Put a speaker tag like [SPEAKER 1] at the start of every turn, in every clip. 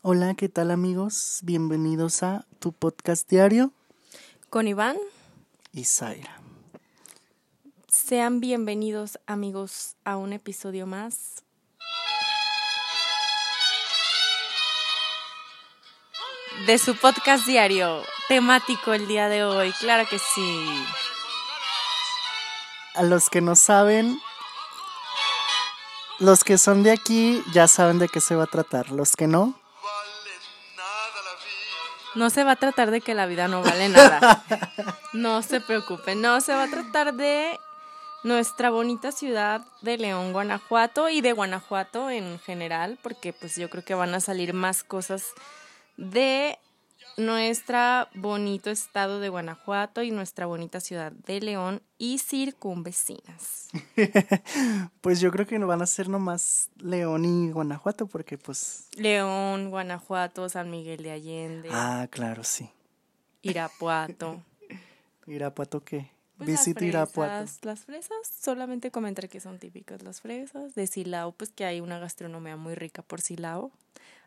[SPEAKER 1] Hola, ¿qué tal amigos? Bienvenidos a tu podcast diario
[SPEAKER 2] con Iván
[SPEAKER 1] y Zaira.
[SPEAKER 2] Sean bienvenidos amigos a un episodio más. De su podcast diario, temático el día de hoy, claro que sí.
[SPEAKER 1] A los que no saben, los que son de aquí ya saben de qué se va a tratar, los que no,
[SPEAKER 2] no se va a tratar de que la vida no vale nada. No se preocupen, no se va a tratar de nuestra bonita ciudad de León, Guanajuato y de Guanajuato en general, porque pues yo creo que van a salir más cosas de nuestro bonito estado de Guanajuato y nuestra bonita ciudad de León y circunvecinas.
[SPEAKER 1] pues yo creo que no van a ser nomás León y Guanajuato porque pues...
[SPEAKER 2] León, Guanajuato, San Miguel de Allende.
[SPEAKER 1] Ah, claro, sí.
[SPEAKER 2] Irapuato.
[SPEAKER 1] ¿Irapuato qué?
[SPEAKER 2] Pues Visita Irapuato. Las fresas, solamente comentar que son típicas las fresas. De Silao, pues que hay una gastronomía muy rica por Silao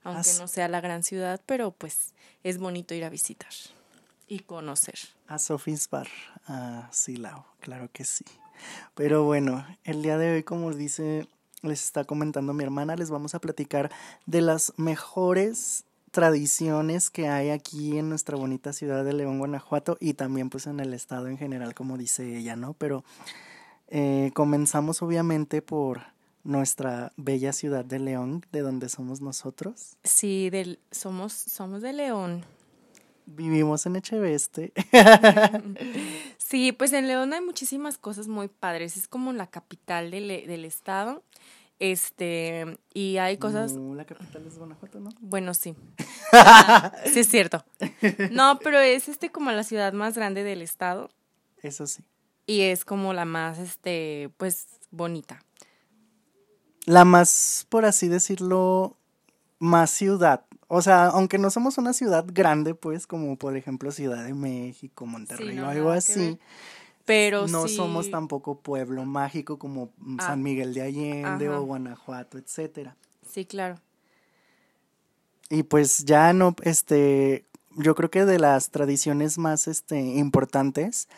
[SPEAKER 2] aunque no sea la gran ciudad, pero pues es bonito ir a visitar y conocer.
[SPEAKER 1] A Sofis Bar, a Silao, claro que sí. Pero bueno, el día de hoy, como dice, les está comentando mi hermana, les vamos a platicar de las mejores tradiciones que hay aquí en nuestra bonita ciudad de León, Guanajuato y también pues en el estado en general, como dice ella, ¿no? Pero eh, comenzamos obviamente por nuestra bella ciudad de León, de donde somos nosotros.
[SPEAKER 2] Sí, del, somos, somos de León.
[SPEAKER 1] Vivimos en Echeveste.
[SPEAKER 2] sí, pues en León hay muchísimas cosas muy padres. Es como la capital del, del estado. Este, y hay cosas.
[SPEAKER 1] No, la capital es Guanajuato, ¿no?
[SPEAKER 2] Bueno, sí. sí, es cierto. No, pero es este como la ciudad más grande del estado.
[SPEAKER 1] Eso sí.
[SPEAKER 2] Y es como la más, este, pues, bonita
[SPEAKER 1] la más, por así decirlo, más ciudad. O sea, aunque no somos una ciudad grande, pues, como por ejemplo Ciudad de México, Monterrey o algo así.
[SPEAKER 2] Pero
[SPEAKER 1] no somos tampoco pueblo mágico como ah. San Miguel de Allende o Guanajuato, etcétera.
[SPEAKER 2] Sí, claro.
[SPEAKER 1] Y pues ya no, este, yo creo que de las tradiciones más, este, importantes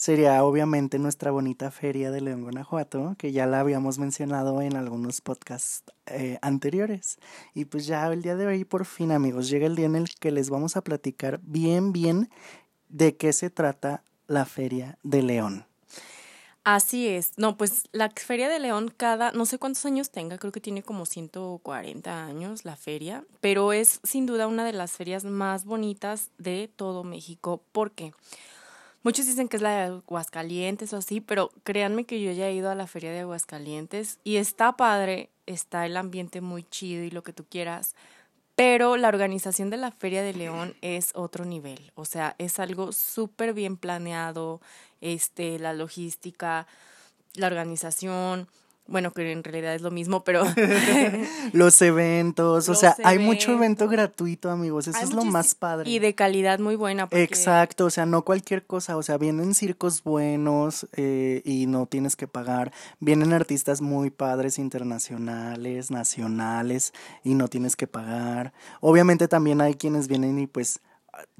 [SPEAKER 1] sería obviamente nuestra bonita feria de León, Guanajuato, que ya la habíamos mencionado en algunos podcasts eh, anteriores. Y pues ya el día de hoy, por fin amigos, llega el día en el que les vamos a platicar bien, bien de qué se trata la feria de León.
[SPEAKER 2] Así es. No, pues la Feria de León cada, no sé cuántos años tenga, creo que tiene como 140 años la feria, pero es sin duda una de las ferias más bonitas de todo México. ¿Por qué? Muchos dicen que es la de Aguascalientes o así, pero créanme que yo ya he ido a la feria de Aguascalientes y está padre, está el ambiente muy chido y lo que tú quieras, pero la organización de la Feria de León es otro nivel, o sea, es algo súper bien planeado, este, la logística, la organización, bueno, que en realidad es lo mismo, pero...
[SPEAKER 1] Los eventos, o sea, hay mucho evento gratuito, amigos, eso es lo más padre.
[SPEAKER 2] Y de calidad muy buena.
[SPEAKER 1] Exacto, o sea, no cualquier cosa, o sea, vienen circos buenos eh, y no tienes que pagar, vienen artistas muy padres internacionales, nacionales y no tienes que pagar. Obviamente también hay quienes vienen y pues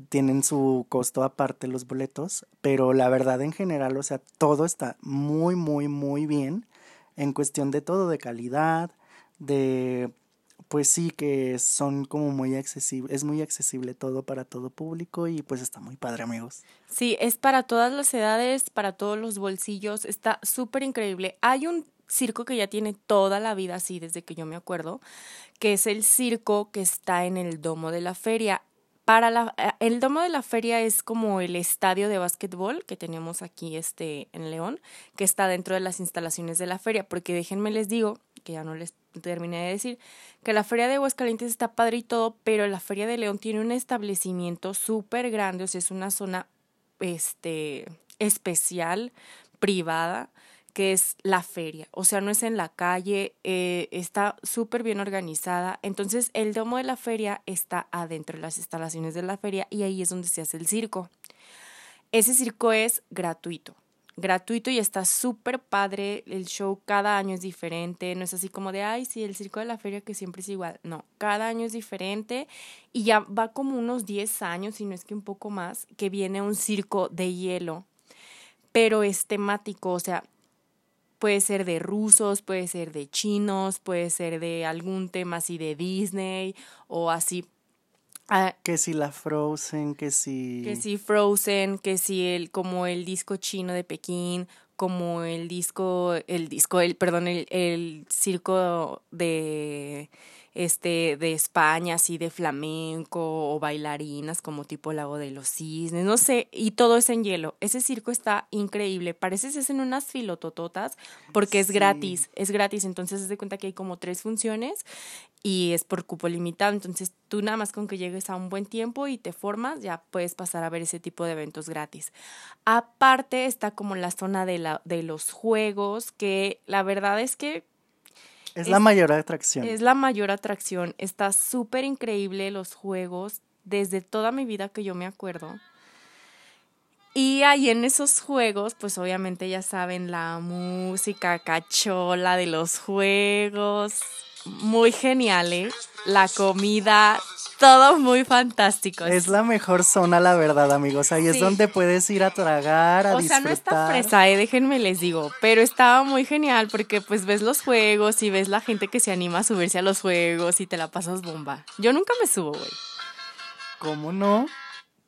[SPEAKER 1] tienen su costo aparte los boletos, pero la verdad en general, o sea, todo está muy, muy, muy bien en cuestión de todo, de calidad, de pues sí que son como muy accesible, es muy accesible todo para todo público y pues está muy padre amigos.
[SPEAKER 2] Sí, es para todas las edades, para todos los bolsillos, está súper increíble. Hay un circo que ya tiene toda la vida así desde que yo me acuerdo, que es el circo que está en el domo de la feria. Para la, eh, el domo de la feria es como el estadio de básquetbol que tenemos aquí este, en León, que está dentro de las instalaciones de la feria, porque déjenme les digo, que ya no les terminé de decir, que la feria de Aguascalientes está padre y todo, pero la feria de León tiene un establecimiento súper grande, o sea, es una zona este, especial, privada, que es la feria, o sea, no es en la calle, eh, está súper bien organizada. Entonces, el domo de la feria está adentro de las instalaciones de la feria y ahí es donde se hace el circo. Ese circo es gratuito. gratuito y está súper padre. El show cada año es diferente. No es así como de, ay, sí, el circo de la feria que siempre es igual. No, cada año es diferente y ya va como unos 10 años, si no es que un poco más, que viene un circo de hielo, pero es temático, o sea, puede ser de rusos, puede ser de chinos, puede ser de algún tema así de Disney o así.
[SPEAKER 1] Ah, que si la Frozen, que si...
[SPEAKER 2] Que si Frozen, que si el, como el disco chino de Pekín, como el disco, el disco, el, perdón, el, el circo de este, de España, así de flamenco o bailarinas como tipo Lago de los Cisnes, no sé, y todo es en hielo. Ese circo está increíble, parece que es en unas filotototas porque es gratis, es gratis, entonces se de cuenta que hay como tres funciones y es por cupo limitado, entonces tú nada más con que llegues a un buen tiempo y te formas, ya puedes pasar a ver ese tipo de eventos gratis. Aparte está como la zona de, la, de los juegos, que la verdad es que
[SPEAKER 1] es, la mayor atracción.
[SPEAKER 2] Es la mayor atracción. Está súper increíble los juegos desde toda mi vida que yo me acuerdo. Y ahí en esos juegos, pues obviamente ya saben la música cachola de los juegos. Muy genial, ¿eh? La comida, todo muy fantástico.
[SPEAKER 1] Es la mejor zona, la verdad, amigos. Ahí es donde puedes ir a tragar, a disfrutar. O sea, no está
[SPEAKER 2] fresa, eh, déjenme les digo. Pero estaba muy genial porque pues ves los juegos y ves la gente que se anima a subirse a los juegos y te la pasas bomba. Yo nunca me subo, güey.
[SPEAKER 1] ¿Cómo no?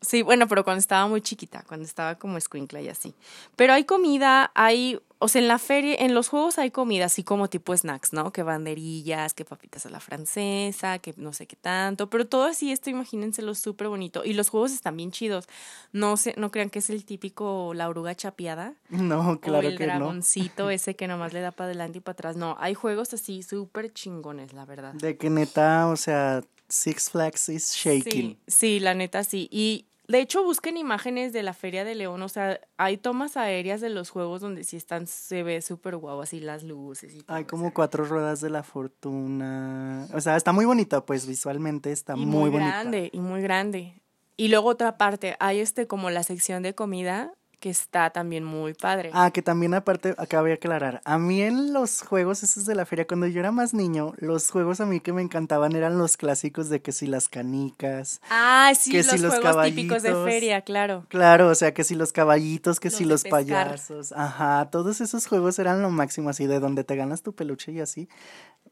[SPEAKER 2] Sí, bueno, pero cuando estaba muy chiquita, cuando estaba como escuincla y así. Pero hay comida, hay, o sea, en la feria, en los juegos hay comida, así como tipo snacks, ¿no? Que banderillas, que papitas a la francesa, que no sé qué tanto, pero todo así, esto imagínenselo súper bonito. Y los juegos están bien chidos. No sé, no crean que es el típico la oruga chapeada.
[SPEAKER 1] No, claro
[SPEAKER 2] o el dragoncito ese que nomás le da para adelante y para atrás. No, hay juegos así súper chingones, la verdad.
[SPEAKER 1] De que neta, o sea, Six Flags is shaking.
[SPEAKER 2] Sí, sí, la neta sí. Y de hecho, busquen imágenes de la Feria de León, o sea, hay tomas aéreas de los juegos donde sí están, se ve súper guau, así las luces y
[SPEAKER 1] Hay como cuatro ruedas de la fortuna, o sea, está muy bonita, pues visualmente está muy, muy bonita.
[SPEAKER 2] Muy grande, y muy grande. Y luego otra parte, hay este como la sección de comida, que está también muy padre.
[SPEAKER 1] Ah, que también aparte, acabo de aclarar, a mí en los juegos esos de la feria, cuando yo era más niño, los juegos a mí que me encantaban eran los clásicos de que si las canicas.
[SPEAKER 2] Ah, sí, los, juegos típicos de feria, claro.
[SPEAKER 1] Claro, o sea, que si los caballitos, que si los payasos. Ajá, todos esos juegos eran lo máximo, así, de donde te ganas tu peluche y así.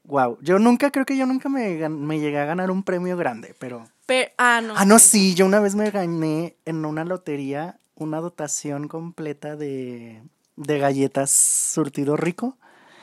[SPEAKER 1] Wow, yo nunca, creo que yo nunca me, me llegué a ganar un premio grande, pero...
[SPEAKER 2] pero ah, no.
[SPEAKER 1] Ah, no, sí, yo una vez me gané en una lotería una dotación completa de, de galletas surtido rico.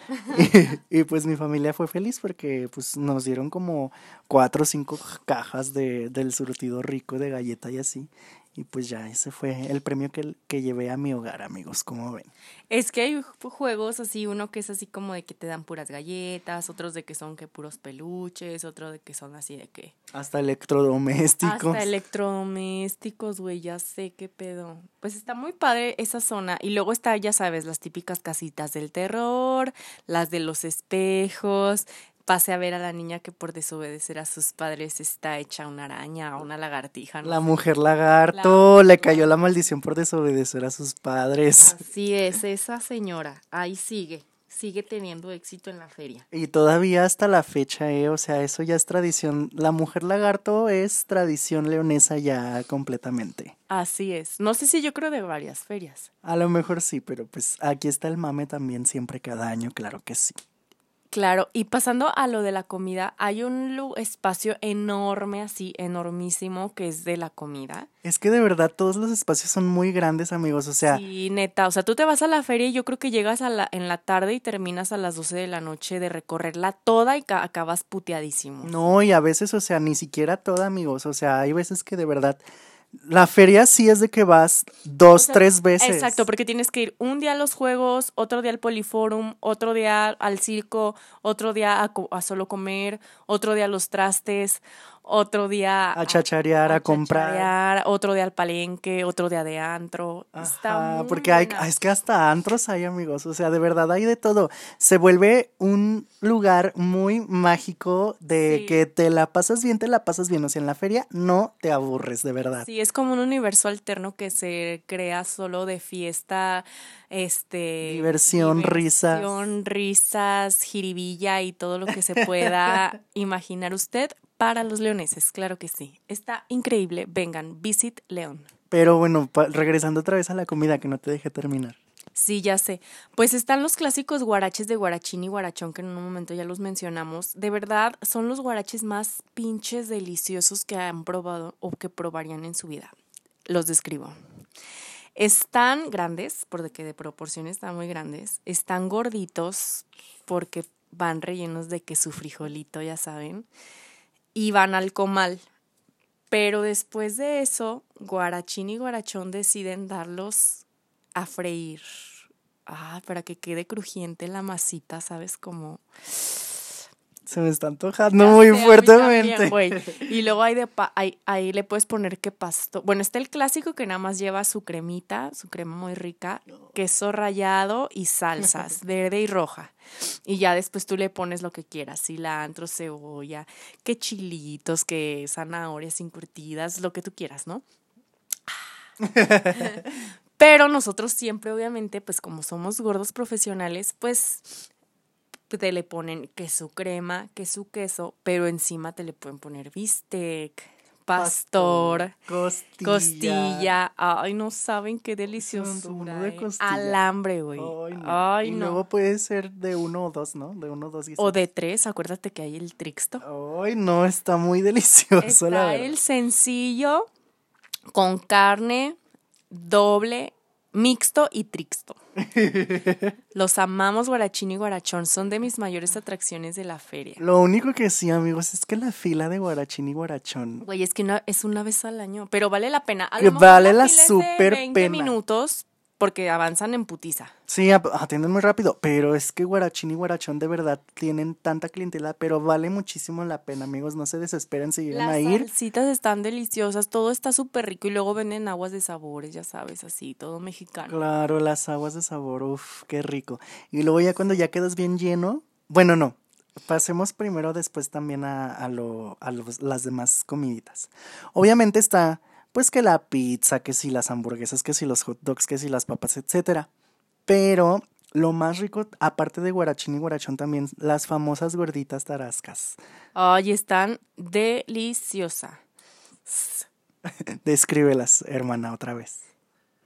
[SPEAKER 1] y, pues mi familia fue feliz porque pues nos dieron como cuatro o cinco cajas de, del surtido rico de galleta y así. Y pues ya, ese fue el premio que, que llevé a mi hogar, amigos, como ven.
[SPEAKER 2] Es que hay juegos así, uno que es así como de que te dan puras galletas, otros de que son que puros peluches, otro de que son así de que...
[SPEAKER 1] Hasta electrodomésticos.
[SPEAKER 2] Hasta electrodomésticos, güey, ya sé qué pedo. Pues está muy padre esa zona. Y luego está, ya sabes, las típicas casitas del terror, las de los espejos, pase a ver a la niña que por desobedecer a sus padres está hecha una araña o una lagartija.
[SPEAKER 1] La mujer lagarto le cayó la maldición por desobedecer a sus padres.
[SPEAKER 2] Así es, esa señora, ahí sigue, sigue teniendo éxito en la feria.
[SPEAKER 1] Y todavía hasta la fecha, ¿eh? o sea, eso ya es tradición. La mujer lagarto es tradición leonesa ya completamente.
[SPEAKER 2] Así es. No sé si yo creo de varias ferias.
[SPEAKER 1] A lo mejor sí, pero pues aquí está el mame también siempre cada año, claro que sí.
[SPEAKER 2] Claro, y pasando a lo de la comida, hay un espacio enorme, así, enormísimo, que es de la comida.
[SPEAKER 1] Es que de verdad todos los espacios son muy grandes, amigos, o sea.
[SPEAKER 2] Sí, neta, o sea, tú te vas a la feria y yo creo que llegas a la, en la tarde y terminas a las 12 de la noche de recorrerla toda y acabas puteadísimo.
[SPEAKER 1] No, y a veces, o sea, ni siquiera toda, amigos, o sea, hay veces que de verdad la feria sí es de que vas dos, tres veces.
[SPEAKER 2] Exacto, porque tienes que ir un día a los juegos, otro día al Poliforum, otro día al circo, otro día a, a, solo comer, otro día a los trastes, otro día
[SPEAKER 1] a chacharear, a, comprar.
[SPEAKER 2] chacharear, otro día al palenque, otro día de antro. Está
[SPEAKER 1] Ajá,
[SPEAKER 2] muy
[SPEAKER 1] porque hay, es que hasta antros hay amigos, o sea, de verdad hay de todo. Se vuelve un lugar muy mágico de
[SPEAKER 2] Sí.
[SPEAKER 1] que te la pasas bien, te la pasas bien, o sea, en la feria no te aburres, de verdad.
[SPEAKER 2] Sí, es como un universo alterno que se crea solo de fiesta, este...
[SPEAKER 1] Diversión, risas.
[SPEAKER 2] diversión, risas, jiribilla y todo lo que se pueda imaginar usted para los leoneses, claro que sí. Está increíble, vengan, visit León.
[SPEAKER 1] Pero bueno, regresando otra vez a la comida, que no te deje terminar.
[SPEAKER 2] Sí, ya sé. Pues están los clásicos guaraches de guarachín y guarachón que en un momento ya los mencionamos. De verdad, son los guaraches más pinches deliciosos que han probado o que probarían en su vida. Los describo. Están grandes, porque de proporciones están muy grandes. Están gorditos, porque van rellenos de que su frijolito, ya saben. Y van al comal. Pero después de eso, Guarachín y Guarachón deciden darlos a freír. Ah, para que quede crujiente la masita, ¿sabes? Como
[SPEAKER 1] Se me está antojando muy fuertemente.
[SPEAKER 2] también. Y luego hay de pa- ahí, ahí le puedes poner que pasto. Bueno, está el clásico que nada más lleva su cremita, su crema muy rica, queso rallado y salsas, verde y roja. Y ya después tú le pones lo que quieras, cilantro, cebolla, que chilitos, que zanahorias encurtidas, lo que tú quieras, ¿no? Pero nosotros siempre, obviamente, pues como somos gordos profesionales, pues te le ponen queso crema, queso queso, pero encima te le pueden poner bistec, pastor,
[SPEAKER 1] costilla.
[SPEAKER 2] costilla. Ay, no saben qué
[SPEAKER 1] uno
[SPEAKER 2] deliciosura.
[SPEAKER 1] de
[SPEAKER 2] eh. Alambre, güey.
[SPEAKER 1] Ay, no.
[SPEAKER 2] Ay,
[SPEAKER 1] y
[SPEAKER 2] no.
[SPEAKER 1] luego puede ser de uno o dos, ¿no? De uno o dos.
[SPEAKER 2] O de tres, acuérdate que hay el trixto.
[SPEAKER 1] Ay, no, está muy delicioso, la
[SPEAKER 2] Está
[SPEAKER 1] verdad.
[SPEAKER 2] el sencillo con carne doble, mixto y trixto. Los amamos guarachín y guarachón, son de mis mayores atracciones de la feria.
[SPEAKER 1] Lo único que sí, amigos, es que la fila de guarachín y guarachón.
[SPEAKER 2] Güey, es que una- es una vez al año, pero vale la pena. A lo
[SPEAKER 1] Que
[SPEAKER 2] mejor
[SPEAKER 1] vale la
[SPEAKER 2] 20
[SPEAKER 1] pena.
[SPEAKER 2] minutos porque avanzan en putiza.
[SPEAKER 1] Sí, atienden muy rápido, pero es que guarachín y guarachón de verdad tienen tanta clientela, pero vale muchísimo la pena, amigos. No se desesperen si llegan
[SPEAKER 2] Las
[SPEAKER 1] a ir.
[SPEAKER 2] salsitas están deliciosas, todo está súper rico y luego venden aguas de sabores, ya sabes, así, todo mexicano.
[SPEAKER 1] Claro, las aguas de sabor, uff, qué rico. Y luego ya cuando ya quedas bien lleno, bueno, no, pasemos primero después también a, a, lo, a los- las demás comiditas. Obviamente está, pues que la pizza, que si las hamburguesas, que si los hot dogs, que si las papas, etcétera. Pero lo más rico, aparte de guarachín y guarachón, también las famosas gorditas tarascas.
[SPEAKER 2] Ay, están deliciosas.
[SPEAKER 1] Descríbelas, hermana, otra vez.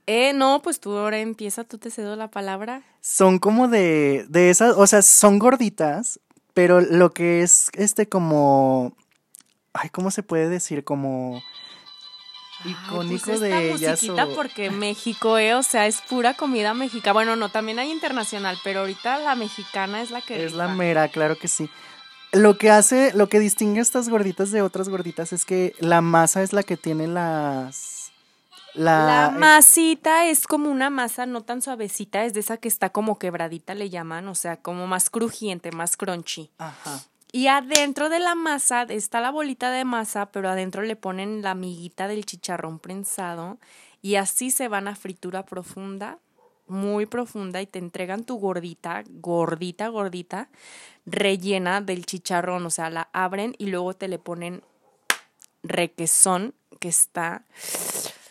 [SPEAKER 2] Eh, no, pues tú ahora empieza, tú te cedo la palabra.
[SPEAKER 1] Son como de, de esas, o sea, son gorditas, pero lo que es este como, ay, ¿cómo se puede decir? Como icónico
[SPEAKER 2] Ay, pues
[SPEAKER 1] de
[SPEAKER 2] esta
[SPEAKER 1] ellas.
[SPEAKER 2] musiquita
[SPEAKER 1] o-
[SPEAKER 2] porque México, eh, o sea, es pura comida mexicana. Bueno, no, también hay internacional, pero ahorita la mexicana es la que
[SPEAKER 1] Es la mera, claro que sí. Lo que hace, lo que distingue a estas gorditas de otras gorditas es que la masa es la que tiene las...
[SPEAKER 2] La
[SPEAKER 1] La,
[SPEAKER 2] masita es como una masa no tan suavecita, es de esa que está como quebradita, le llaman, o sea, como más crujiente, más crunchy.
[SPEAKER 1] Ajá.
[SPEAKER 2] Y adentro de la masa está la bolita de masa, pero adentro le ponen la miguita del chicharrón prensado y así se van a fritura profunda, muy profunda y te entregan tu gordita, gordita, gordita, rellena del chicharrón, o sea, la abren y luego te le ponen requesón que está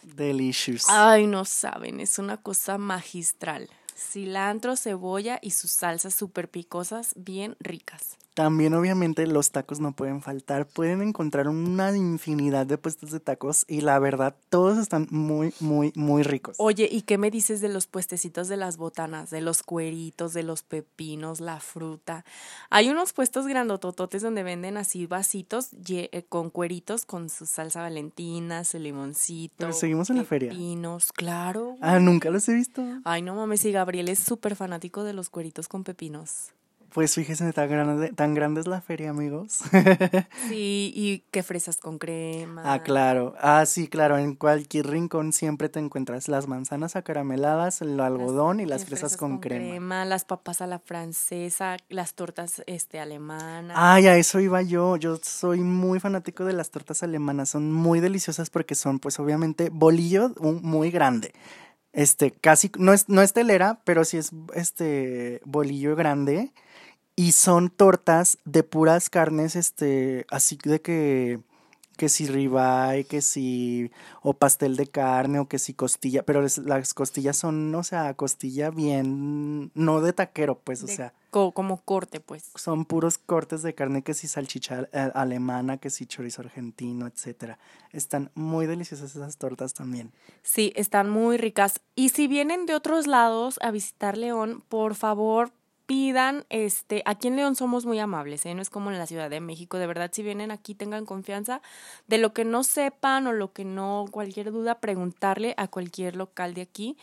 [SPEAKER 1] Delicious.
[SPEAKER 2] Ay, no saben, es una cosa magistral. Cilantro, cebolla y sus salsas súper picosas, bien ricas.
[SPEAKER 1] También obviamente los tacos no pueden faltar. Pueden encontrar una infinidad de puestos de tacos y la verdad todos están muy, muy, muy ricos.
[SPEAKER 2] Oye, ¿y qué me dices de los puestecitos de las botanas, de los cueritos, de los pepinos, la fruta? Hay unos puestos grandotototes donde venden así vasitos eh, con cueritos, con su salsa valentina, su limoncito.
[SPEAKER 1] Pero seguimos en la feria.
[SPEAKER 2] Pepinos, claro.
[SPEAKER 1] Ah, nunca los he visto.
[SPEAKER 2] Ay, no mames, y Gabriel es súper fanático de los cueritos con pepinos.
[SPEAKER 1] Pues fíjese, tan grande, tan grande es la feria, amigos.
[SPEAKER 2] sí, y que fresas con crema.
[SPEAKER 1] Ah, claro. Ah, sí, claro. En cualquier rincón siempre te encuentras las manzanas acarameladas, el algodón y las fresas, con, crema.
[SPEAKER 2] Las papas a la francesa, las tortas este alemanas.
[SPEAKER 1] Ay, a eso iba yo. Yo soy muy fanático de las tortas alemanas. Son muy deliciosas porque son, pues, obviamente, bolillo muy grande este, casi, no es, no es telera, pero sí es este bolillo grande y son tortas de puras carnes, este, así de que, que si ribeye, que si, o pastel de carne, o que si costilla, pero las costillas son, o sea, costilla bien, no de taquero, pues, o sea.
[SPEAKER 2] como corte, pues.
[SPEAKER 1] Son puros cortes de carne, que si salchicha eh, alemana, que si chorizo argentino, etcétera. Están muy deliciosas esas tortas también.
[SPEAKER 2] Sí, están muy ricas. Y si vienen de otros lados a visitar León, por favor, pidan, este, aquí en León somos muy amables, ¿eh? no es como en la Ciudad de México, de verdad, si vienen aquí tengan confianza de lo que no sepan o lo que no, cualquier duda, preguntarle a cualquier local de aquí.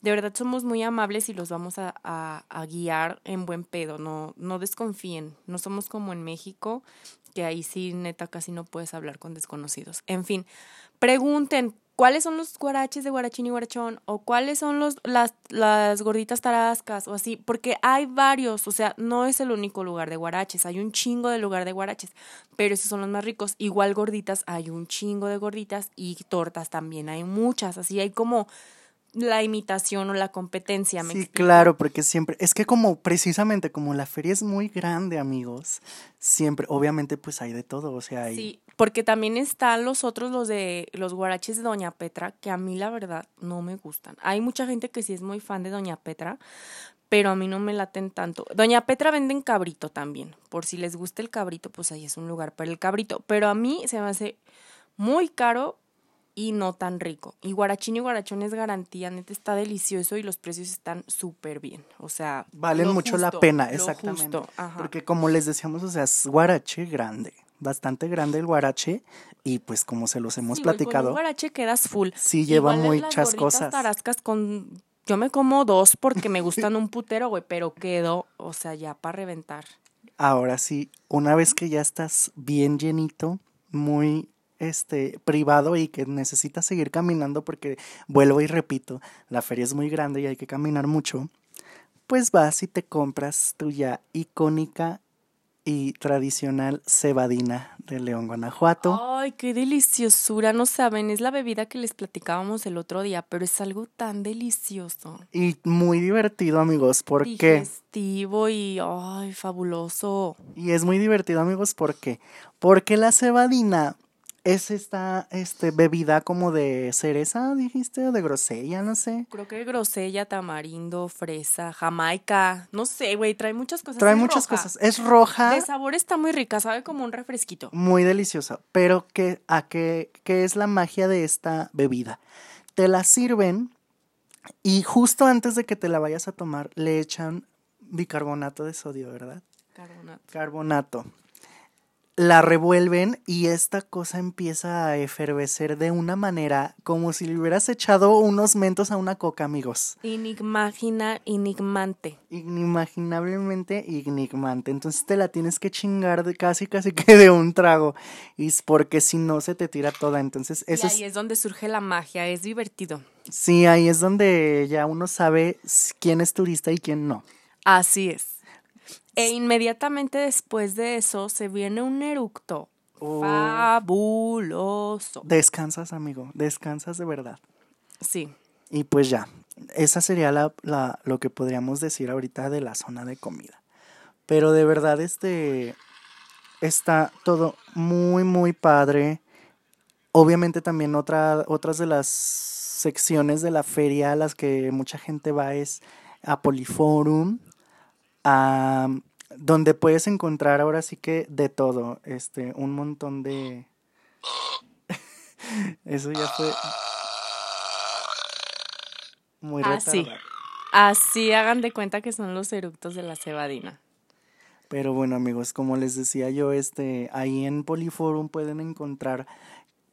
[SPEAKER 2] De verdad somos muy amables y los vamos a, a, a guiar en buen pedo, no, no desconfíen, no somos como en México, que ahí sí, neta, casi no puedes hablar con desconocidos. En fin, pregunten, cuáles son los guaraches de guarachín y guarachón o cuáles son los, las, las gorditas tarascas o así, porque hay varios, o sea, no es el único lugar de guaraches, hay un chingo de lugar de guaraches, pero esos son los más ricos. Igual gorditas, hay un chingo de gorditas y tortas también, hay muchas, así hay como la imitación o la competencia.
[SPEAKER 1] ¿me sí, claro, porque siempre, es que como precisamente como la feria es muy grande, amigos, siempre, obviamente pues hay de todo, o sea, hay...
[SPEAKER 2] Sí, porque también están los otros, los de los guaraches de Doña Petra, que a mí la verdad no me gustan. Hay mucha gente que sí es muy fan de Doña Petra, pero a mí no me laten tanto. Doña Petra venden cabrito también, por si les gusta el cabrito, pues ahí es un lugar para el cabrito, pero a mí se me hace muy caro y no tan rico. Y guarachín y guarachón es garantía, neta está delicioso y los precios están súper bien. O sea,
[SPEAKER 1] valen mucho la pena, exactamente. Porque como les decíamos, o sea, es guarache grande, bastante grande el guarache y pues como se los hemos platicado.
[SPEAKER 2] Con guarache quedas full.
[SPEAKER 1] Sí, lleva muchas cosas.
[SPEAKER 2] tarascas con yo me como dos porque me gustan un putero, güey, pero quedo, o sea, ya para reventar.
[SPEAKER 1] Ahora sí, una vez que ya estás bien llenito, muy este privado y que necesitas seguir caminando porque vuelvo y repito, la feria es muy grande y hay que caminar mucho, pues vas y te compras tu ya icónica y tradicional cebadina de León, Guanajuato.
[SPEAKER 2] Ay, qué deliciosura, no saben, es la bebida que les platicábamos el otro día, pero es algo tan delicioso.
[SPEAKER 1] Y muy divertido, amigos, porque
[SPEAKER 2] Digestivo y ay, fabuloso.
[SPEAKER 1] Y es muy divertido, amigos, ¿por qué? Porque la cebadina es esta este, bebida como de cereza, dijiste, o de grosella, no sé.
[SPEAKER 2] Creo que grosella, tamarindo, fresa, jamaica, no sé, güey, trae muchas cosas.
[SPEAKER 1] Trae muchas cosas. Es roja.
[SPEAKER 2] De sabor está muy rica, sabe como un refresquito.
[SPEAKER 1] Muy deliciosa. Pero ¿qué, a qué, qué es la magia de esta bebida? Te la sirven y justo antes de que te la vayas a tomar le echan bicarbonato de sodio, ¿verdad?
[SPEAKER 2] Carbonato.
[SPEAKER 1] Carbonato la revuelven y esta cosa empieza a efervecer de una manera como si le hubieras echado unos mentos a una coca, amigos.
[SPEAKER 2] Inimagina, enigmante.
[SPEAKER 1] Inimaginablemente enigmante. Entonces te la tienes que chingar de casi, casi que de un trago. Y es porque si no se te tira toda. Entonces eso
[SPEAKER 2] y ahí es donde surge la magia, es divertido.
[SPEAKER 1] Sí, ahí es donde ya uno sabe quién es turista y quién no.
[SPEAKER 2] Así es. E inmediatamente después de eso se viene un eructo. Oh. Fabuloso.
[SPEAKER 1] Descansas, amigo. Descansas de verdad.
[SPEAKER 2] Sí.
[SPEAKER 1] Y pues ya. Esa sería la, la, lo que podríamos decir ahorita de la zona de comida. Pero de verdad, este. Está todo muy, muy padre. Obviamente también otra, otras de las secciones de la feria a las que mucha gente va es a Poliforum, donde puedes encontrar ahora sí que de todo, este, un montón de... Eso ya fue
[SPEAKER 2] muy Así. Así hagan de cuenta que son los eructos de la cebadina.
[SPEAKER 1] Pero bueno, amigos, como les decía yo, este, ahí en Poliforum pueden encontrar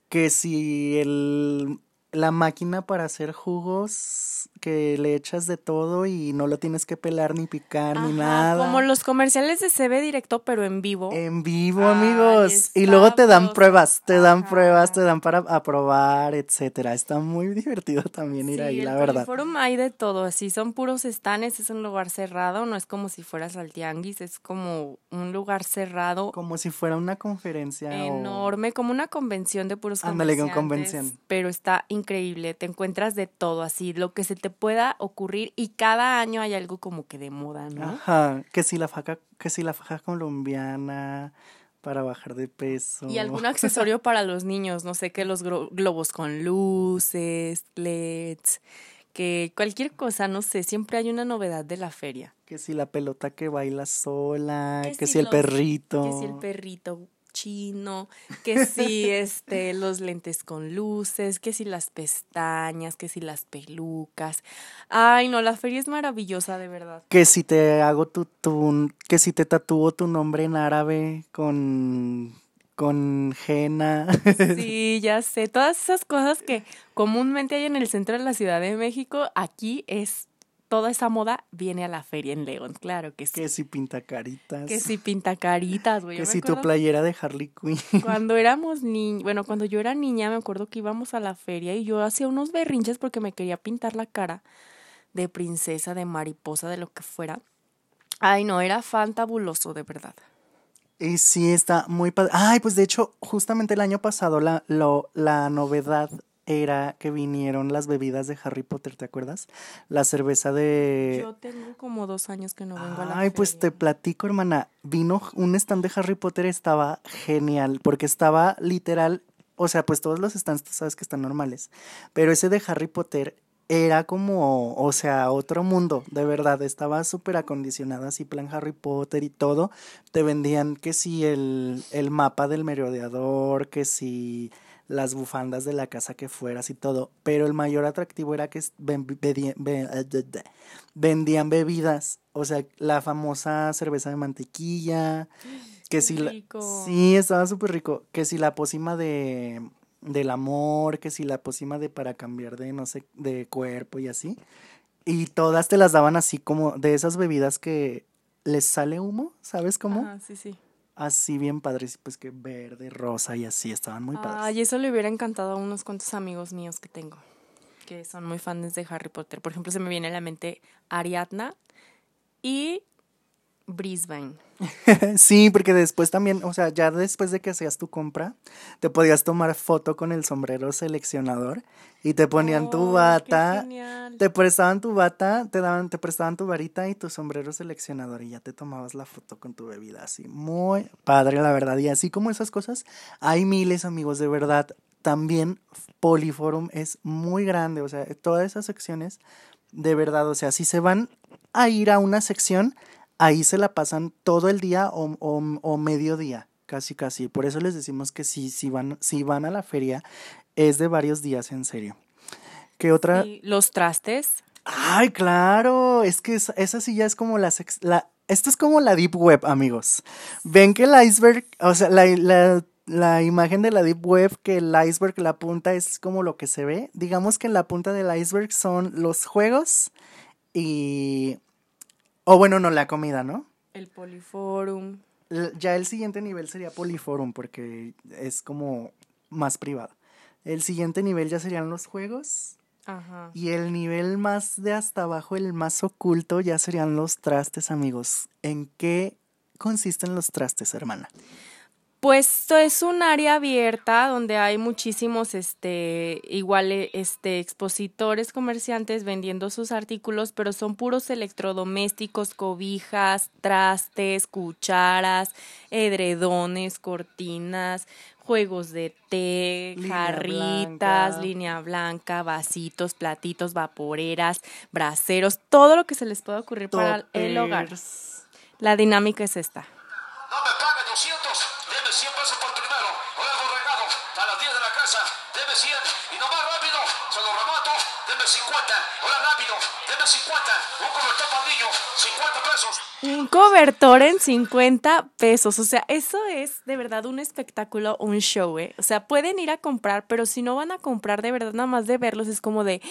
[SPEAKER 1] que si el la máquina para hacer jugos que le echas de todo y no lo tienes que pelar ni picar ni nada.
[SPEAKER 2] Como los comerciales de CB directo, pero en vivo.
[SPEAKER 1] En vivo, amigos. Y luego te dan pruebas, te dan pruebas, te dan para aprobar, etcétera. Está muy divertido también ir ahí, la verdad.
[SPEAKER 2] Forum hay de todo, así son puros estanes, es un lugar cerrado, no es como si fueras al tianguis, es como un lugar cerrado.
[SPEAKER 1] Como si fuera una conferencia.
[SPEAKER 2] Enorme, como una convención de puros Ándale, con convención. Pero está increíble, te encuentras de todo, así, lo que se te pueda ocurrir y cada año hay algo como que de moda, ¿no?
[SPEAKER 1] Ajá, que si la faja, que si la faja colombiana para bajar de peso.
[SPEAKER 2] Y algún accesorio para los niños, no sé, que los globos con luces, LEDs, que cualquier cosa, no sé, siempre hay una novedad de la feria.
[SPEAKER 1] Que si la pelota que baila sola, que, si, el perrito.
[SPEAKER 2] Que si el perrito chino, que si este, los lentes con luces, que si las pestañas, que si las pelucas. Ay, no, la feria es maravillosa, de verdad.
[SPEAKER 1] Que si te hago tu, tu que si te tatúo tu nombre en árabe con con henna.
[SPEAKER 2] Sí, ya sé, todas esas cosas que comúnmente hay en el centro de la Ciudad de México, aquí es toda esa moda viene a la feria en León, claro que sí.
[SPEAKER 1] Que si pinta caritas.
[SPEAKER 2] Que si pinta caritas, güey.
[SPEAKER 1] Que si tu playera de Harley Quinn.
[SPEAKER 2] Cuando éramos niños, bueno, cuando yo era niña me acuerdo que íbamos a la feria y yo hacía unos berrinches porque me quería pintar la cara de princesa, de mariposa, de lo que fuera. Ay, no, era fantabuloso, de verdad.
[SPEAKER 1] Y sí, está muy padre. Ay, pues de hecho, justamente el año pasado la, lo, la novedad era que vinieron las bebidas de Harry Potter, ¿te acuerdas? La cerveza de...
[SPEAKER 2] Yo tengo como dos años que no vengo a la
[SPEAKER 1] Ay, pues te platico, hermana. Vino un stand de Harry Potter, estaba genial, porque estaba literal, o sea, pues todos los stands, tú sabes que están normales, pero ese de Harry Potter era como, o sea, otro mundo, de verdad, estaba súper acondicionado, así plan Harry Potter y todo. Te vendían que si el, el mapa del merodeador, que si las bufandas de la casa que fueras y todo, pero el mayor atractivo era que vendían bebidas, o sea, la famosa cerveza de mantequilla, que si la, sí, estaba súper rico, que si la pócima de del amor, que si la pócima de para cambiar de no sé, de cuerpo y así. Y todas te las daban así como de esas bebidas que les sale humo, ¿sabes cómo?
[SPEAKER 2] Ah, sí, sí
[SPEAKER 1] así bien padres, pues que verde, rosa y así, estaban muy padres.
[SPEAKER 2] Ay, eso le hubiera encantado a unos cuantos amigos míos que tengo, que son muy fans de Harry Potter. Por ejemplo, se me viene a la mente Ariadna y Brisbane.
[SPEAKER 1] sí, porque después también, o sea, ya después de que hacías tu compra, te podías tomar foto con el sombrero seleccionador y te ponían tu bata, te prestaban tu bata, te daban, te prestaban tu varita y tu sombrero seleccionador y ya te tomabas la foto con tu bebida, así muy padre la verdad. Y así como esas cosas, hay miles amigos, de verdad. También Poliforum es muy grande, o sea, todas esas secciones, de verdad, o sea, si se van a ir a una sección, ahí se la pasan todo el día o, o, mediodía, casi casi. Por eso les decimos que si, si, van, si van a la feria es de varios días, en serio. ¿Qué otra?
[SPEAKER 2] los trastes.
[SPEAKER 1] Ay, claro, es que esa, sí ya es como la, la... Esto es como la Deep Web, amigos. Ven que el iceberg, o sea, la, la, la imagen de la Deep Web, que el iceberg, la punta es como lo que se ve. Digamos que en la punta del iceberg son los juegos y o bueno, no, la comida, ¿no?
[SPEAKER 2] El Poliforum.
[SPEAKER 1] Ya el siguiente nivel sería Poliforum porque es como más privado. El siguiente nivel ya serían los juegos. Ajá. Y el nivel más de hasta abajo, el más oculto, ya serían los trastes, amigos. ¿En qué consisten los trastes, hermana?
[SPEAKER 2] Pues esto es un área abierta donde hay muchísimos, este, igual, eh, este, expositores, comerciantes vendiendo sus artículos, pero son puros electrodomésticos, cobijas, trastes, cucharas, edredones, cortinas, juegos de té, jarritas, línea blanca, vasitos, platitos, vaporeras, braseros, todo lo que se les pueda ocurrir para el hogar. La dinámica es esta.
[SPEAKER 3] Un cobertor para niño, 50 pesos.
[SPEAKER 2] Un cobertor en 50 pesos. O sea, eso es de verdad un espectáculo, un show, ¿eh? O sea, pueden ir a comprar, pero si no van a comprar de verdad, nada más de verlos, es como de.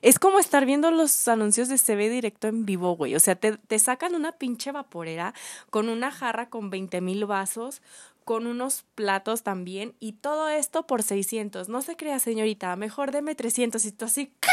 [SPEAKER 2] Es como estar viendo los anuncios de CB directo en vivo, güey. O sea, te, te sacan una pinche vaporera con una jarra con 20 mil vasos, con unos platos también y todo esto por 600. No se crea, señorita, mejor deme 300 y tú así, ¿qué?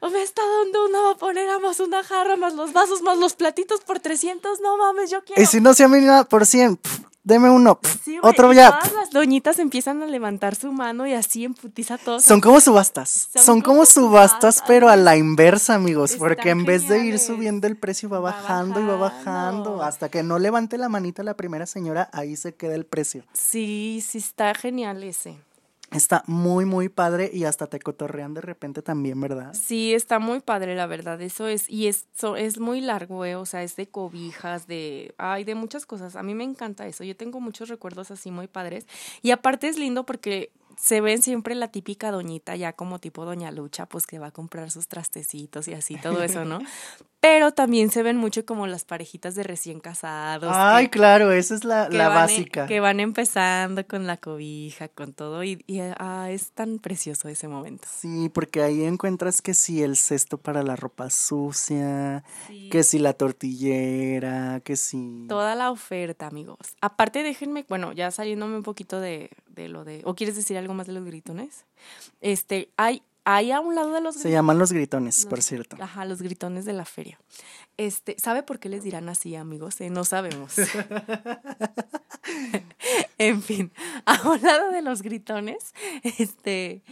[SPEAKER 2] ¿O me está dando una vaporera más una jarra más los vasos más los platitos por 300? No mames, yo quiero.
[SPEAKER 1] Y si no se mira por 100, pf, deme uno, pf,
[SPEAKER 2] Sí, güey,
[SPEAKER 1] otro
[SPEAKER 2] y
[SPEAKER 1] ya.
[SPEAKER 2] Todas las doñitas empiezan a levantar su mano y así emputiza todos.
[SPEAKER 1] Son como subastas.
[SPEAKER 2] Son
[SPEAKER 1] Son, como
[SPEAKER 2] como
[SPEAKER 1] subastas,
[SPEAKER 2] subastas.
[SPEAKER 1] pero a la inversa, amigos.
[SPEAKER 2] Están
[SPEAKER 1] porque en vez de ir subiendo el precio, va
[SPEAKER 2] Va
[SPEAKER 1] bajando y va bajando.
[SPEAKER 2] bajando.
[SPEAKER 1] Hasta que no levante la manita la primera señora, ahí se queda el precio.
[SPEAKER 2] Sí, sí está genial ese.
[SPEAKER 1] Está muy, muy padre y hasta te cotorrean de repente también, ¿verdad?
[SPEAKER 2] Sí, está muy padre, la verdad. Eso es, y eso es muy largo, eh, o sea, es de cobijas, de, ay, de muchas cosas. A mí me encanta eso. Yo tengo muchos recuerdos así muy padres. Y aparte es lindo porque se ven siempre la típica doñita, ya como tipo doña Lucha, pues que va a comprar sus trastecitos y así, todo eso, ¿no? Pero también se ven mucho como las parejitas de recién casados.
[SPEAKER 1] Ay,
[SPEAKER 2] que-
[SPEAKER 1] claro, esa es la, la
[SPEAKER 2] e-
[SPEAKER 1] básica.
[SPEAKER 2] que van empezando con la cobija, con todo, y, y, ah, es tan precioso ese momento.
[SPEAKER 1] Sí, porque ahí encuentras que si el cesto para la ropa sucia,
[SPEAKER 2] Sí.
[SPEAKER 1] que si la tortillera, que si...
[SPEAKER 2] Toda la oferta, amigos. Aparte, déjenme, bueno, ya saliéndome un poquito de, de lo de. ¿O quieres decir algo más de los gritones? Este, hay, hay a un lado de los
[SPEAKER 1] Se llaman los gritones, por cierto.
[SPEAKER 2] Ajá, los gritones de la feria. Este, ¿sabe por qué les dirán así, amigos? Eh, no sabemos. en fin, a un lado de los gritones, este,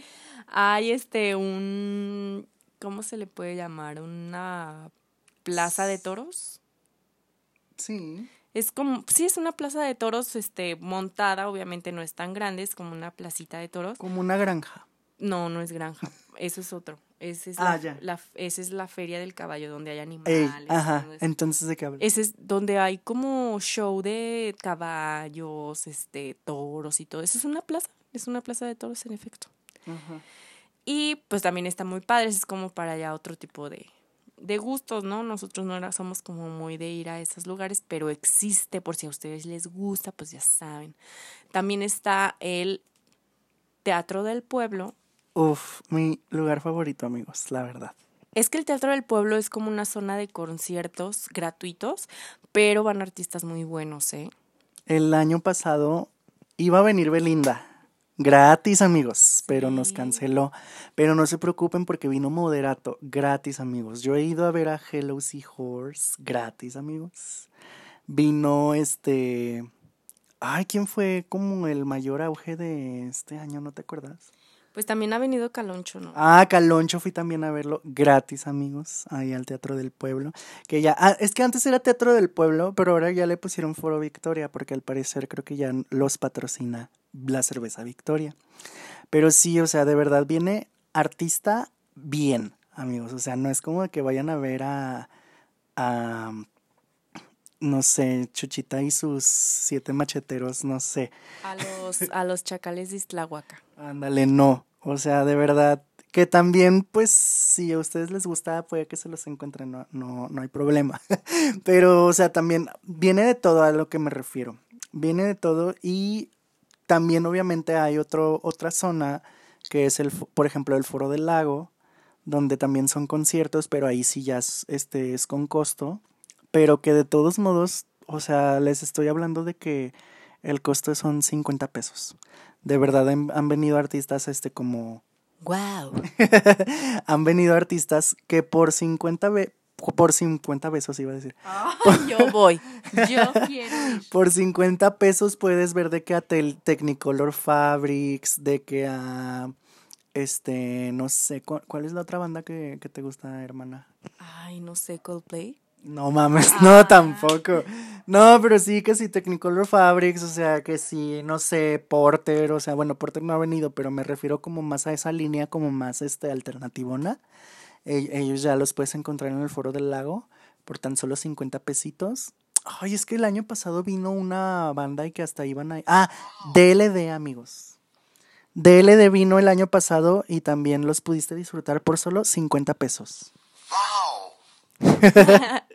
[SPEAKER 2] hay este un ¿cómo se le puede llamar? Una plaza de toros.
[SPEAKER 1] Sí.
[SPEAKER 2] Es como, sí, es una plaza de toros, este, montada, obviamente no es tan grande, es como una placita de toros.
[SPEAKER 1] Como una granja.
[SPEAKER 2] No, no es granja, eso es otro. Esa es,
[SPEAKER 1] Ah,
[SPEAKER 2] la,
[SPEAKER 1] ya.
[SPEAKER 2] la- esa es la feria del caballo, donde hay
[SPEAKER 1] Ey,
[SPEAKER 2] animales.
[SPEAKER 1] ajá. Entonces, ¿de qué hablas?
[SPEAKER 2] Ese es donde hay como show de caballos, este, toros y todo. Eso es una plaza, es una plaza de toros en efecto.
[SPEAKER 1] Ajá.
[SPEAKER 2] Y pues también está muy padre, es como para allá otro tipo de, de gustos, ¿no? Nosotros no somos como muy de ir a esos lugares, pero existe, por si a ustedes les gusta, pues ya saben. También está el Teatro del Pueblo.
[SPEAKER 1] Uf, mi lugar favorito, amigos, la verdad.
[SPEAKER 2] Es que el Teatro del Pueblo es como una zona de conciertos gratuitos, pero van artistas muy buenos, ¿eh?
[SPEAKER 1] El año pasado iba a venir Belinda. Gratis, amigos, pero nos canceló. Pero no se preocupen porque vino Moderato. Gratis, amigos. Yo he ido a ver a Hello Seahorse. Gratis, amigos. Vino este. Ay, ¿quién fue como el mayor auge de este año? ¿No te acuerdas?
[SPEAKER 2] Pues también ha venido Caloncho, ¿no?
[SPEAKER 1] Ah, Caloncho fui también a verlo gratis, amigos, ahí al Teatro del Pueblo. Que ya, ah, es que antes era Teatro del Pueblo, pero ahora ya le pusieron Foro Victoria, porque al parecer creo que ya los patrocina la cerveza Victoria. Pero sí, o sea, de verdad viene artista bien, amigos. O sea, no es como que vayan a ver a, a no sé, Chuchita y sus siete macheteros, no sé.
[SPEAKER 2] A los, a los chacales de.
[SPEAKER 1] Ándale, no. O sea, de verdad, que también, pues, si a ustedes les gusta, puede que se los encuentren, no, no, no hay problema. Pero, o sea, también viene de todo a lo que me refiero. Viene de todo y también, obviamente, hay otro, otra zona que es el, por ejemplo, el Foro del Lago, donde también son conciertos, pero ahí sí ya es, este, es con costo. Pero que de todos modos, o sea, les estoy hablando de que el costo son 50 pesos. De verdad han, han venido artistas este como
[SPEAKER 2] ¡Wow!
[SPEAKER 1] han venido artistas que por 50 ve- por 50 pesos iba a decir.
[SPEAKER 2] yo voy. Yo quiero.
[SPEAKER 1] Por 50 pesos puedes ver de que a Tel- Technicolor Fabrics, de que a este, no sé, ¿cu- ¿cuál es la otra banda que, que te gusta, hermana?
[SPEAKER 2] Ay, no sé, Coldplay.
[SPEAKER 1] No mames, no tampoco. No, pero sí que sí, Technicolor Fabrics, o sea, que sí, no sé, Porter, o sea, bueno, Porter no ha venido, pero me refiero como más a esa línea, como más este alternativona. E- ellos ya los puedes encontrar en el Foro del Lago por tan solo 50 pesitos. Ay, es que el año pasado vino una banda y que hasta iban a... Ah, DLD, amigos. DL de vino el año pasado y también los pudiste disfrutar por solo 50 pesos.
[SPEAKER 3] Wow.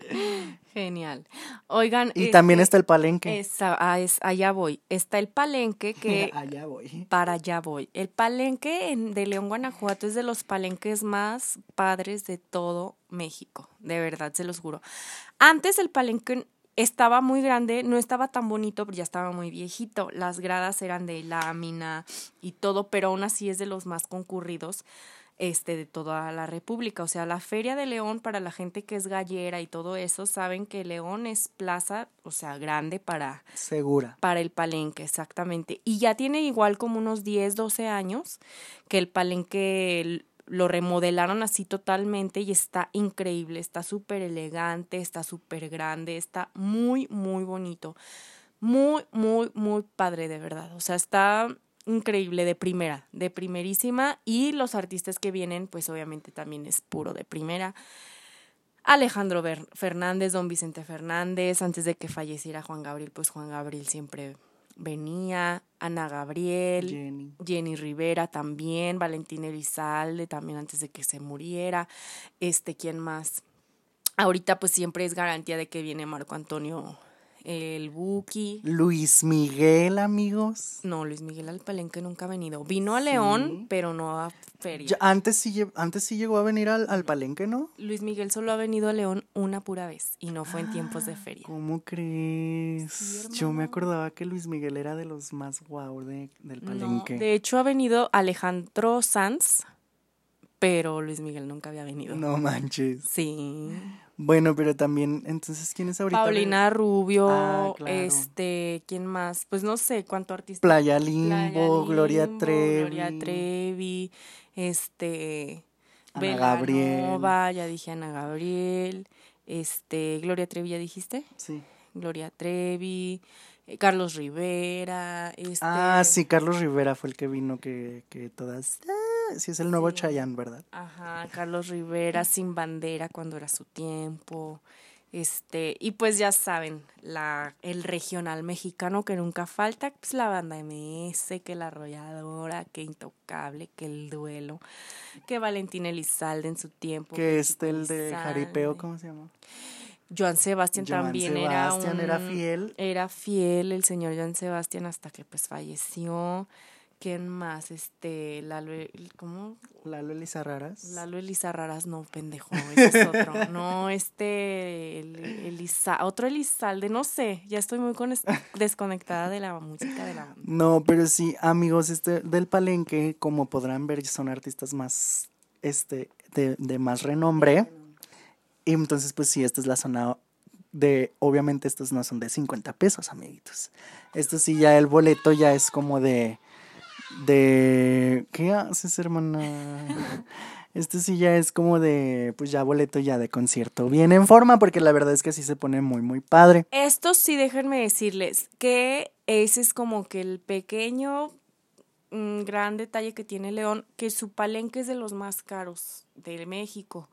[SPEAKER 2] Genial. Oigan.
[SPEAKER 1] Y también
[SPEAKER 2] este,
[SPEAKER 1] está el palenque.
[SPEAKER 2] esa- ah, es- allá voy. Está el palenque que
[SPEAKER 1] Allá voy.
[SPEAKER 2] para allá voy. El palenque en- de León, Guanajuato es de los palenques más padres de todo México. De verdad, se los juro. Antes el palenque estaba muy grande, no estaba tan bonito, pero ya estaba muy viejito. Las gradas eran de lámina y todo, pero aún así es de los más concurridos este de toda la República, o sea, la Feria de León para la gente que es gallera y todo eso, saben que León es plaza, o sea, grande para
[SPEAKER 1] Segura.
[SPEAKER 2] para el palenque, exactamente. Y ya tiene igual como unos 10, 12 años que el palenque lo remodelaron así totalmente y está increíble, está súper elegante, está súper grande, está muy, muy bonito. Muy, muy, muy padre, de verdad. O sea, está increíble, de primera, de primerísima. Y los artistas que vienen, pues obviamente también es puro de primera. Alejandro Fernández, don Vicente Fernández, antes de que falleciera Juan Gabriel, pues Juan Gabriel siempre venía, Ana Gabriel,
[SPEAKER 1] Jenny.
[SPEAKER 2] Jenny Rivera también, Valentín Elizalde también antes de que se muriera, este, ¿quién más? Ahorita pues siempre es garantía de que viene Marco Antonio el Buki.
[SPEAKER 1] Luis Miguel, amigos.
[SPEAKER 2] No, Luis Miguel al Palenque nunca ha venido. Vino a León,
[SPEAKER 1] Sí.
[SPEAKER 2] pero no a Feria.
[SPEAKER 1] Ya- antes, sí, antes sí llegó a venir al, al palenque, ¿no?
[SPEAKER 2] Luis Miguel solo ha venido a León una pura vez y no fue en tiempos de feria.
[SPEAKER 1] ¿Cómo crees?
[SPEAKER 2] Sí,
[SPEAKER 1] Yo me acordaba que Luis Miguel era de los más guau de, del
[SPEAKER 2] No,
[SPEAKER 1] palenque.
[SPEAKER 2] de hecho ha venido Alejandro Sanz, pero Luis Miguel nunca había venido.
[SPEAKER 1] No manches.
[SPEAKER 2] Sí.
[SPEAKER 1] Bueno, pero también, entonces, ¿quién es ahorita?
[SPEAKER 2] Paulina Rubio,
[SPEAKER 1] Ah, claro.
[SPEAKER 2] este, ¿quién más? Pues no sé cuánto artista.
[SPEAKER 1] Playa
[SPEAKER 2] Playa
[SPEAKER 1] Limbo, Gloria Trevi.
[SPEAKER 2] Gloria Trevi, este,
[SPEAKER 1] Ana Gabriel.
[SPEAKER 2] Ya dije Ana Gabriel, este, Gloria Trevi, ¿ya dijiste?
[SPEAKER 1] Sí.
[SPEAKER 2] Gloria Trevi, eh, Carlos Rivera, este.
[SPEAKER 1] Ah, sí, Carlos Rivera fue el que vino que, que todas... Sí, es el nuevo
[SPEAKER 2] Sí.
[SPEAKER 1] Chayanne, ¿verdad?
[SPEAKER 2] Ajá, Carlos Rivera sin bandera cuando era su tiempo. Este, y pues ya saben, la, el regional mexicano que nunca falta, pues la banda MS, que la arrolladora, que intocable, que el duelo, que Valentín Elizalde en su tiempo.
[SPEAKER 1] Que este, el de. Jaripeo, ¿cómo se llama?
[SPEAKER 2] Joan Sebastián
[SPEAKER 1] Joan
[SPEAKER 2] también
[SPEAKER 1] Sebastián
[SPEAKER 2] era
[SPEAKER 1] era
[SPEAKER 2] un-
[SPEAKER 1] fiel.
[SPEAKER 2] Era fiel el señor Joan Sebastián hasta que pues falleció. ¿Quién más? Este, Lalo, ¿cómo?
[SPEAKER 1] Lalo Elizarraras.
[SPEAKER 2] Lalo Elizarraras, no, pendejo, ese es otro. No, este, el- Eliza, otro Elizalde, no sé, ya estoy muy cones- desconectada de la música de la banda.
[SPEAKER 1] No, pero sí, amigos, este del palenque, como podrán ver, son artistas más, este, de, de más renombre. Y entonces, pues sí, esta es la zona de, obviamente estos no son de 50 pesos, amiguitos. Esto sí, ya el boleto ya es como de, de, ¿qué haces, hermana? Este sí ya es como de, pues ya boleto ya de concierto. Bien en forma, porque la verdad es que sí se pone muy, muy padre.
[SPEAKER 2] Esto sí, déjenme decirles que ese es como que el pequeño, mm, gran detalle que tiene León, que su palenque es de los más caros de México.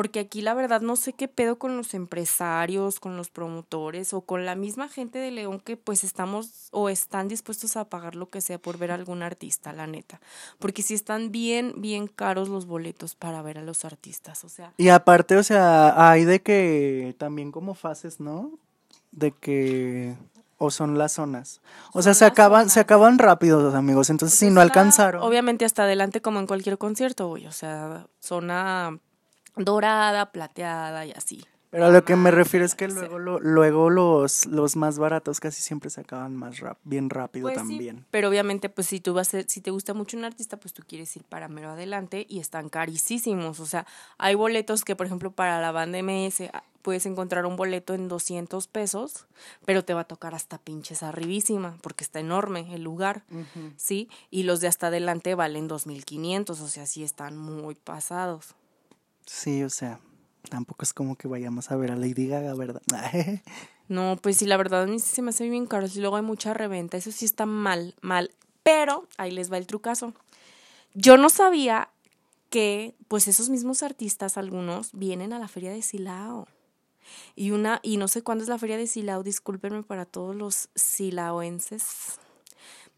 [SPEAKER 2] Porque aquí la verdad no sé qué pedo con los empresarios, con los promotores o con la misma gente de León que pues estamos o están dispuestos a pagar lo que sea por ver a algún artista, la neta. Porque sí están bien, bien caros los boletos para ver a los artistas. O sea,
[SPEAKER 1] Y aparte, o sea, hay de que también como fases, ¿no? De que o son las zonas. O
[SPEAKER 2] Son
[SPEAKER 1] sea, se acaban
[SPEAKER 2] zonas.
[SPEAKER 1] se acaban rápido, amigos. Entonces, si no
[SPEAKER 2] Está,
[SPEAKER 1] alcanzaron.
[SPEAKER 2] Obviamente hasta adelante como en cualquier concierto, güey. O sea, zona dorada, plateada y así.
[SPEAKER 1] Pero a lo que me refiero es que luego lo- luego los los más baratos casi siempre se acaban más rap, bien rápido
[SPEAKER 2] Pues sí,
[SPEAKER 1] también.
[SPEAKER 2] pero obviamente, pues si tú vas a, si te gusta mucho un artista, pues tú quieres ir para mero adelante y están carísimos. O sea, hay boletos que, por ejemplo, para la banda MS ah, puedes encontrar un boleto en 200 pesos, pero te va a tocar hasta pinches arribísima, porque está enorme el lugar, ¿sí? Y los de hasta adelante valen 2.500, o sea, sí están muy pasados.
[SPEAKER 1] Sí, o sea, tampoco es como que vayamos a ver a Lady Gaga, ¿verdad?
[SPEAKER 2] No, pues sí, la verdad a mí se me hace bien caro. Y luego hay mucha reventa. Eso sí está mal, mal. Pero ahí les va el trucazo. Yo no sabía que, pues, esos mismos artistas, algunos, vienen a la feria de Silao. Y una, y no sé cuándo es la feria de Silao, discúlpenme para todos los silaoenses.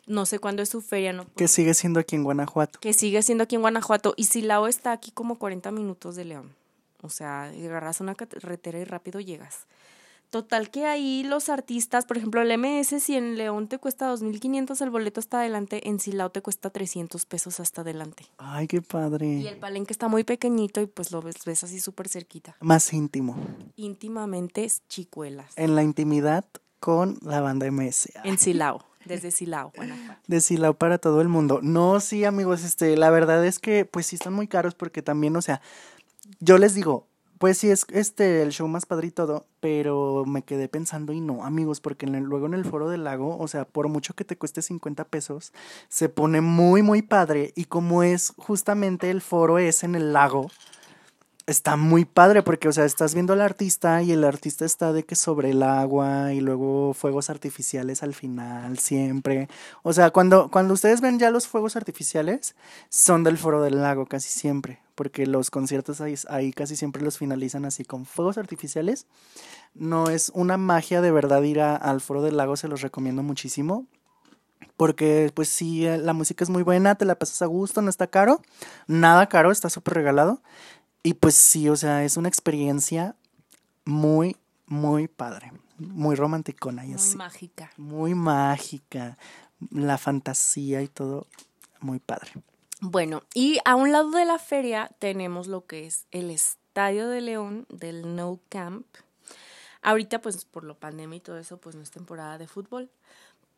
[SPEAKER 2] No sé cuándo es su feria, no.
[SPEAKER 1] Que sigue siendo aquí en Guanajuato.
[SPEAKER 2] Que sigue siendo aquí en Guanajuato. Y Silao está aquí como 40 minutos de León. O sea, agarras una carretera y rápido llegas. Total que ahí los artistas, por ejemplo, el MS, si en León te cuesta 2.500 el boleto hasta adelante, en Silao te cuesta 300 pesos hasta adelante.
[SPEAKER 1] Ay, qué padre.
[SPEAKER 2] Y el palenque está muy pequeñito y pues lo ves, ves así súper cerquita.
[SPEAKER 1] Más íntimo.
[SPEAKER 2] Íntimamente chicuelas.
[SPEAKER 1] En la intimidad con la banda MS.
[SPEAKER 2] En Silao, desde Silao, Guanajuato.
[SPEAKER 1] De Silao para todo el mundo. No, sí, amigos, este, la verdad es que pues sí están muy caros porque también, o sea, yo les digo, pues sí es este el show más padre y todo, pero me quedé pensando y no, amigos, porque luego en el foro del lago, o sea, por mucho que te cueste 50 pesos, se pone muy muy padre y como es justamente el foro es en el lago, está muy padre porque, o sea, estás viendo al artista y el artista está de que sobre el agua y luego fuegos artificiales al final, siempre. O sea, cuando, cuando ustedes ven ya los fuegos artificiales, son del foro del lago casi siempre, porque los conciertos ahí, ahí casi siempre los finalizan así con fuegos artificiales. No es una magia de verdad ir al foro del lago, se los recomiendo muchísimo. Porque pues sí, eh, la música es muy buena, te la pasas a gusto, no está caro, nada caro, está súper regalado. Y pues sí, o sea, es una experiencia muy, muy padre, muy romanticona y
[SPEAKER 2] Muy
[SPEAKER 1] así.
[SPEAKER 2] mágica.
[SPEAKER 1] Muy mágica, la fantasía y todo, muy padre.
[SPEAKER 2] Bueno, y a un lado de la feria tenemos lo que es el Estadio de León del No Camp. Ahorita, pues por la pandemia y todo eso, pues no es temporada de fútbol.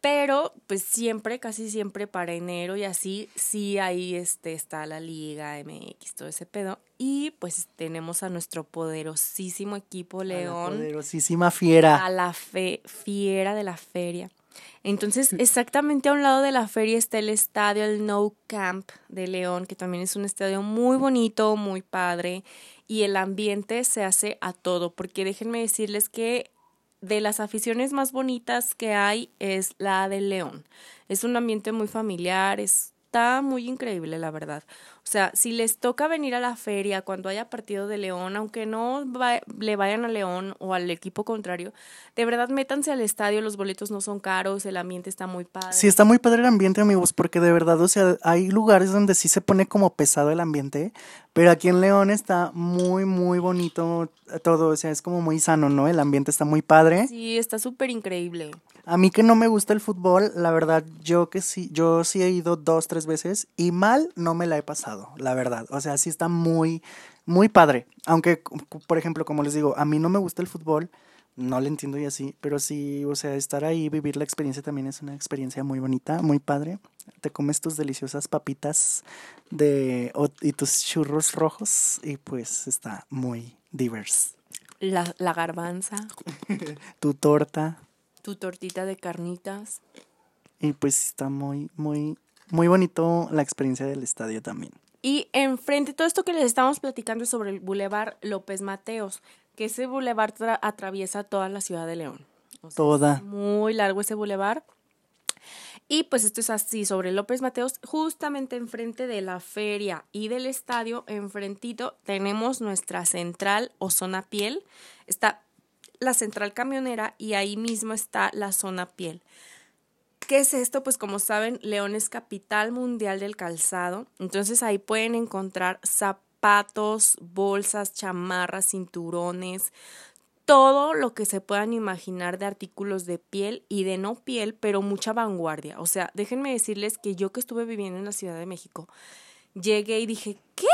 [SPEAKER 2] Pero, pues siempre, casi siempre para enero y así, sí ahí este, está la Liga MX, todo ese pedo. Y pues tenemos a nuestro poderosísimo equipo
[SPEAKER 1] A la
[SPEAKER 2] León
[SPEAKER 1] poderosísima fiera.
[SPEAKER 2] a la fe- fiera de la feria. Entonces, exactamente a un lado de la feria está el estadio, el No Camp de León, que también es un estadio muy bonito, muy padre, y el ambiente se hace a todo, porque déjenme decirles que de las aficiones más bonitas que hay es la de León. Es un ambiente muy familiar, está muy increíble, la verdad. O sea, si les toca venir a la feria cuando haya partido de León, aunque no va- le vayan a León o al equipo contrario, de verdad métanse al estadio, los boletos no son caros, el ambiente está muy padre.
[SPEAKER 1] Sí, está muy padre el ambiente, amigos, porque de verdad, o sea, hay lugares donde sí se pone como pesado el ambiente, pero aquí en León está muy, muy bonito todo, o sea, es como muy sano, ¿no? El ambiente está muy padre.
[SPEAKER 2] Sí, está súper increíble.
[SPEAKER 1] A mí que no me gusta el fútbol, la verdad, yo que sí, yo sí he ido dos, tres veces y mal no me la he pasado, la verdad. O sea, sí está muy, muy padre. Aunque, por ejemplo, como les digo, a mí no me gusta el fútbol, no le entiendo y así, pero sí, o sea, estar ahí, vivir la experiencia también es una experiencia muy bonita, muy padre. Te comes tus deliciosas papitas de, y tus churros rojos y pues está muy diverso.
[SPEAKER 2] La, la garbanza,
[SPEAKER 1] Tu torta.
[SPEAKER 2] Tu tortita de carnitas.
[SPEAKER 1] Y pues está muy, muy, muy bonito la experiencia del estadio también.
[SPEAKER 2] Y enfrente, todo esto que les estamos platicando es sobre el Boulevard López Mateos, que ese boulevard tra- atraviesa toda la ciudad de León. O sea,
[SPEAKER 1] Toda.
[SPEAKER 2] es muy largo ese boulevard. Y pues esto es así, sobre López Mateos, justamente enfrente de la feria y del estadio, enfrentito, tenemos nuestra central o zona piel. Está la central camionera y ahí mismo está la zona piel. ¿Qué es esto? Pues como saben, León es capital mundial del calzado. Entonces ahí pueden encontrar zapatos, bolsas, chamarras, cinturones, todo lo que se puedan imaginar de artículos de piel y de no piel, pero mucha vanguardia. O sea, déjenme decirles que yo que estuve viviendo en la Ciudad de México, llegué y dije, ¿qué?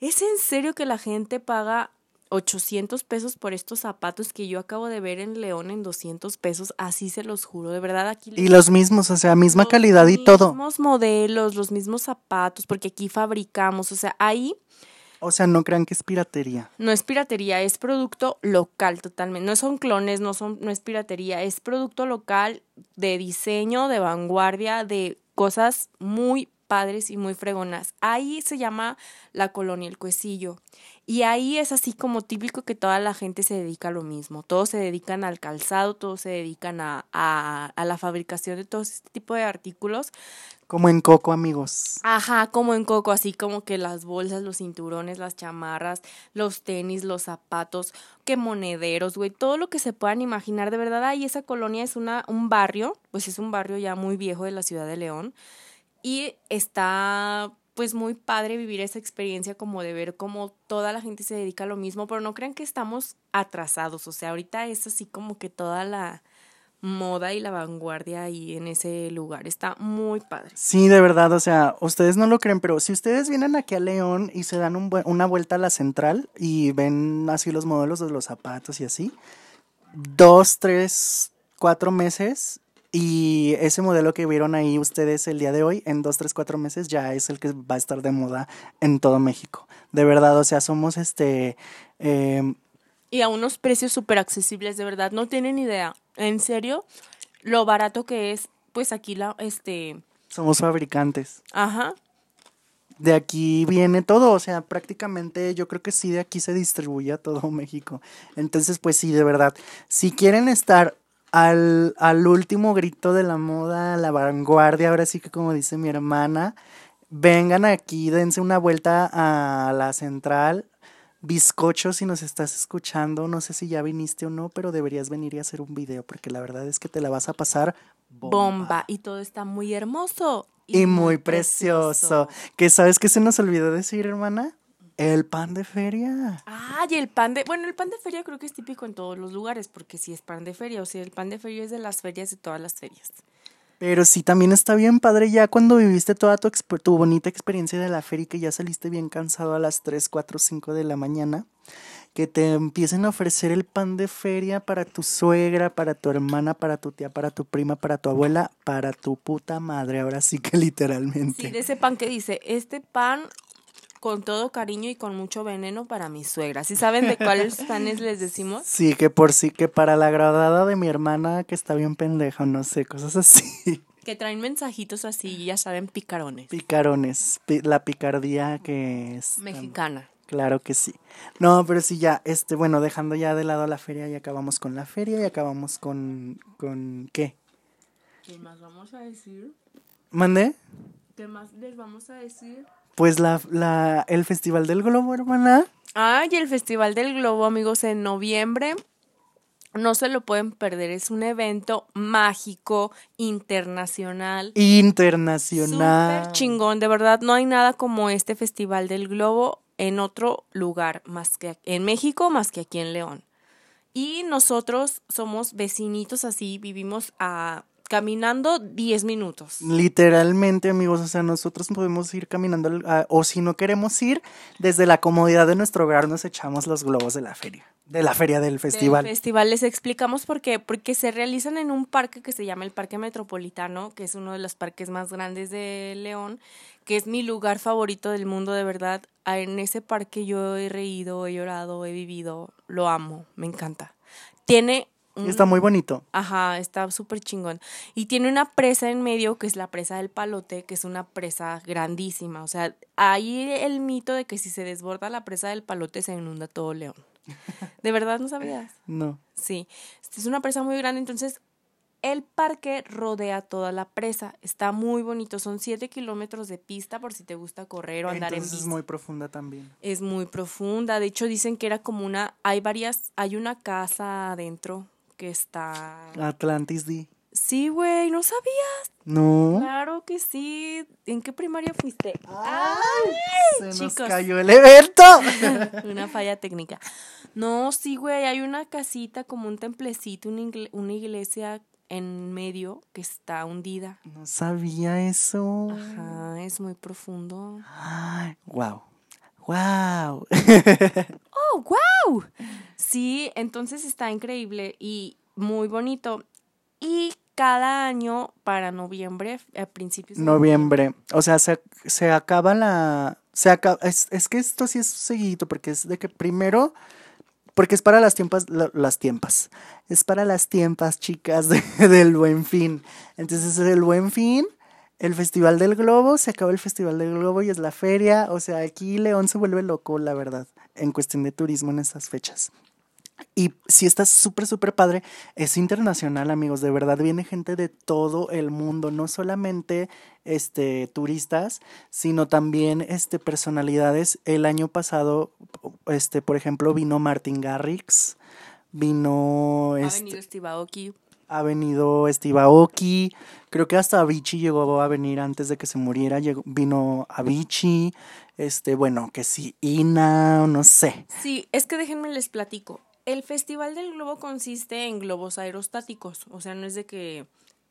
[SPEAKER 2] ¿Es en serio que la gente paga 800 pesos por estos zapatos que yo acabo de ver en León en 200 pesos? Así se los juro, de verdad aquí...
[SPEAKER 1] Y los mismos, o sea, misma calidad y todo.
[SPEAKER 2] Los mismos modelos, los mismos zapatos, porque aquí fabricamos, o sea, ahí
[SPEAKER 1] O sea, no crean que es piratería.
[SPEAKER 2] no es piratería, es producto local totalmente. No son clones, no son, no es piratería, es producto local de diseño, de vanguardia, de cosas muy padres y muy fregonas. Ahí se llama la colonia El Cuecillo. Y ahí es así como típico que toda la gente se dedica a lo mismo. Todos se dedican al calzado, todos se dedican a, a, a la fabricación de todo este tipo de artículos.
[SPEAKER 1] Como en Coco, amigos.
[SPEAKER 2] Ajá, como en Coco, así como que las bolsas, los cinturones, las chamarras, los tenis, los zapatos, que monederos, güey, todo lo que se puedan imaginar. De verdad, ahí esa colonia es una, un barrio, pues es un barrio ya muy viejo de la ciudad de León. Y está pues muy padre vivir esa experiencia como de ver cómo toda la gente se dedica a lo mismo, pero no crean que estamos atrasados, o sea, ahorita es así como que toda la moda y la vanguardia ahí en ese lugar, está muy padre.
[SPEAKER 1] Sí, de verdad, o sea, ustedes no lo creen, pero si ustedes vienen aquí a León y se dan un una vuelta a la central y ven así los modelos de los zapatos y así, dos, tres, cuatro meses y ese modelo que vieron ahí ustedes el día de hoy, en dos, tres, cuatro meses, ya es el que va a estar de moda en todo México. De verdad, o sea, somos este... Eh,
[SPEAKER 2] y a unos precios súper accesibles, de verdad, no tienen idea. En serio, lo barato que es, pues aquí la, este...
[SPEAKER 1] Somos fabricantes.
[SPEAKER 2] Ajá.
[SPEAKER 1] De aquí viene todo, o sea, prácticamente yo creo que sí, de aquí se distribuye a todo México. Entonces, pues sí, de verdad, si quieren estar al, al último grito de la moda, a la vanguardia, ahora sí que como dice mi hermana, vengan aquí, dense una vuelta a la central. Bizcocho, si nos estás escuchando, no sé si ya viniste o no, pero deberías venir y hacer un video porque la verdad es que te la vas a pasar
[SPEAKER 2] bomba. bomba. Y todo está muy hermoso.
[SPEAKER 1] Y, muy, precioso. precioso. ¿Qué sabes que se nos olvidó decir, hermana? El pan de feria.
[SPEAKER 2] Ah, y el pan de. Bueno, el pan de feria creo que es típico en todos los lugares, porque si es pan de feria, o sea, el pan de feria es de las ferias de todas las ferias.
[SPEAKER 1] Pero sí, también está bien padre ya cuando viviste toda tu, tu bonita experiencia de la feria y que ya saliste bien cansado a las 3, 4, 5 de la mañana, que te empiecen a ofrecer el pan de feria para tu suegra, para tu hermana, para tu tía, para tu prima, para tu abuela, para tu puta madre, ahora sí que literalmente.
[SPEAKER 2] Sí, de ese pan que dice, este pan con todo cariño y con mucho veneno para mi suegra. ¿Sí saben de cuáles panes les decimos?
[SPEAKER 1] Sí, que por sí, que para la agradada de mi hermana que está bien pendeja, no sé, cosas así.
[SPEAKER 2] Que traen mensajitos así, ya saben, picarones.
[SPEAKER 1] Picarones, la picardía que es...
[SPEAKER 2] Mexicana.
[SPEAKER 1] Claro que sí. No, pero sí, ya, este, bueno, dejando ya de lado la feria, y acabamos con la feria y acabamos con, con, ¿qué?
[SPEAKER 2] ¿Qué más vamos a decir?
[SPEAKER 1] ¿Mandé?
[SPEAKER 2] ¿Qué más les vamos a decir?
[SPEAKER 1] Pues la, la, el Festival del Globo, hermana.
[SPEAKER 2] Ay, el Festival del Globo, amigos, en noviembre. No se lo pueden perder, es un evento mágico, internacional.
[SPEAKER 1] Internacional.
[SPEAKER 2] Súper chingón, de verdad, no hay nada como este Festival del Globo en otro lugar, más que en México, más que aquí en León. Y nosotros somos vecinitos así, vivimos a caminando 10 minutos.
[SPEAKER 1] Literalmente, amigos, o sea, nosotros podemos ir caminando, o si no queremos ir, desde la comodidad de nuestro hogar nos echamos los globos de la feria, de la feria del festival.
[SPEAKER 2] Del festival, les explicamos por qué, porque se realizan en un parque que se llama el Parque Metropolitano, que es uno de los parques más grandes de León, que es mi lugar favorito del mundo, de verdad. Ah, en ese parque yo he reído, he llorado, he vivido, lo amo, me encanta. Tiene
[SPEAKER 1] Está muy bonito.
[SPEAKER 2] Ajá, está súper chingón. Y tiene una presa en medio que es la presa del palote, que es una presa grandísima. O sea, hay el mito de que si se desborda la presa del palote se inunda todo León. ¿De verdad no sabías?
[SPEAKER 1] No.
[SPEAKER 2] Sí, es una presa muy grande, entonces el parque rodea toda la presa. Está muy bonito. Son siete kilómetros de pista por si te gusta correr o andar en bici.
[SPEAKER 1] Es muy profunda también.
[SPEAKER 2] Es muy profunda. De hecho, dicen que era como una. Hay varias. Hay una casa adentro que está...
[SPEAKER 1] Atlantis D.
[SPEAKER 2] Sí, güey, ¿no sabías?
[SPEAKER 1] No.
[SPEAKER 2] Claro que sí. ¿En qué primaria fuiste?
[SPEAKER 1] ¡Ay! se nos cayó el evento.
[SPEAKER 2] una falla técnica. No, sí, güey, hay una casita como un templecito, una, iglesia en medio que está hundida.
[SPEAKER 1] No sabía eso.
[SPEAKER 2] Ajá, es muy profundo.
[SPEAKER 1] Ay, wow. ¡Wow!
[SPEAKER 2] ¡Oh, wow! Sí, entonces está increíble y muy bonito. Y cada año, para noviembre, a principios
[SPEAKER 1] de noviembre. O sea, se, se acaba la. Se acaba, es, es que esto sí es seguido, porque es de que primero. Porque es para las tiempas, las tiempas. Es para las tiempas, chicas, del buen fin. Entonces, el buen fin el Festival del Globo, se acaba el Festival del Globo y es la feria. O sea, aquí León se vuelve loco, la verdad, en cuestión de turismo en estas fechas. Y si está súper, súper padre, es internacional, amigos. De verdad viene gente de todo el mundo, no solamente este, turistas, sino también este, personalidades. El año pasado, este, por ejemplo, vino Martin Garrix, vino.
[SPEAKER 2] Ha
[SPEAKER 1] Este,
[SPEAKER 2] venido Steve Aoki.
[SPEAKER 1] Ha venido Steve Aoki, creo que hasta Avicii llegó a venir antes de que se muriera, llegó, vino Avicii, este, bueno, que sí, Ina, no sé.
[SPEAKER 2] Sí, es que déjenme les platico. El Festival del Globo consiste en globos aerostáticos, o sea, no es de que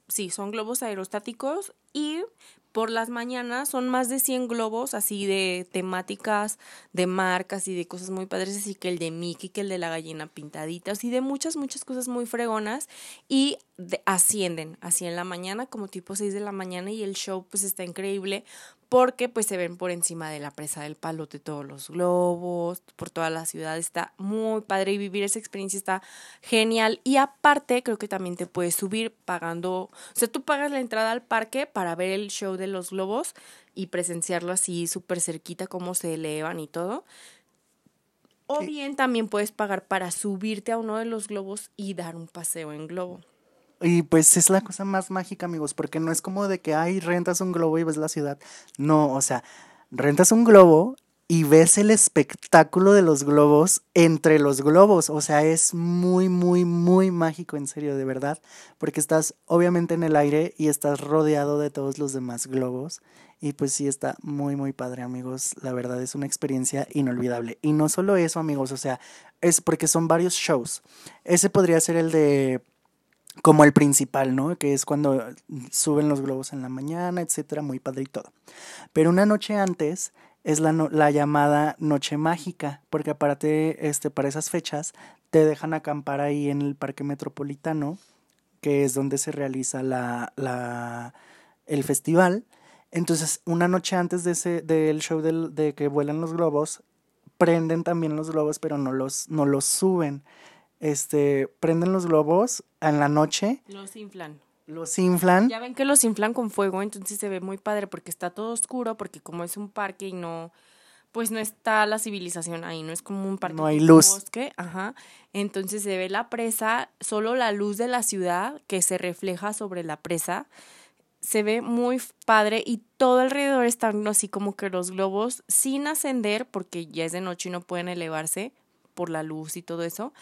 [SPEAKER 2] sí, son globos aerostáticos y por las mañanas son más de 100 globos así de temáticas, de marcas y de cosas muy padres, así que el de Mickey, que el de la gallina pintadita, así de muchas, muchas cosas muy fregonas y de- ascienden así en la mañana, como tipo 6 de la mañana y el show pues está increíble porque pues se ven por encima de la presa del palote todos los globos, por toda la ciudad, está muy padre y vivir esa experiencia está genial y aparte creo que también te puedes subir pagando, o sea, tú pagas la entrada al parque para ver el show de los globos y presenciarlo así súper cerquita cómo se elevan y todo. O bien también puedes pagar para subirte a uno de los globos y dar un paseo en globo.
[SPEAKER 1] Y pues es la cosa más mágica, amigos, porque no es como de que, ay, rentas un globo y ves la ciudad. No, o sea, rentas un globo y ves el espectáculo de los globos entre los globos. O sea, es muy, muy, muy mágico, en serio, de verdad. Porque estás obviamente en el aire y estás rodeado de todos los demás globos. Y pues sí, está muy, muy padre, amigos. La verdad es una experiencia inolvidable. Y no solo eso, amigos, o sea, es porque son varios shows. Ese podría ser el de como el principal, ¿no? Que es cuando suben los globos en la mañana, etcétera, muy padre y todo. Pero una noche antes es la, llamada noche mágica, porque aparte, este, para esas fechas, te dejan acampar ahí en el Parque Metropolitano, que es donde se realiza la, el festival. Entonces, una noche antes de ese, del show de que vuelan los globos, prenden también los globos, pero no los, no los suben. Este, prenden los globos en la noche,
[SPEAKER 2] Los inflan.
[SPEAKER 1] los inflan.
[SPEAKER 2] Ya ven que los inflan con fuego, entonces se ve muy padre porque está todo oscuro, porque como es un parque y no, pues no está la civilización ahí, no es como un parque
[SPEAKER 1] No hay luz.
[SPEAKER 2] bosque, ajá. Entonces se ve la presa, solo la luz de la ciudad que se refleja sobre la presa. Se ve muy padre y todo alrededor están así como que los globos sin ascender porque ya es de noche y no pueden elevarse por la luz y todo eso,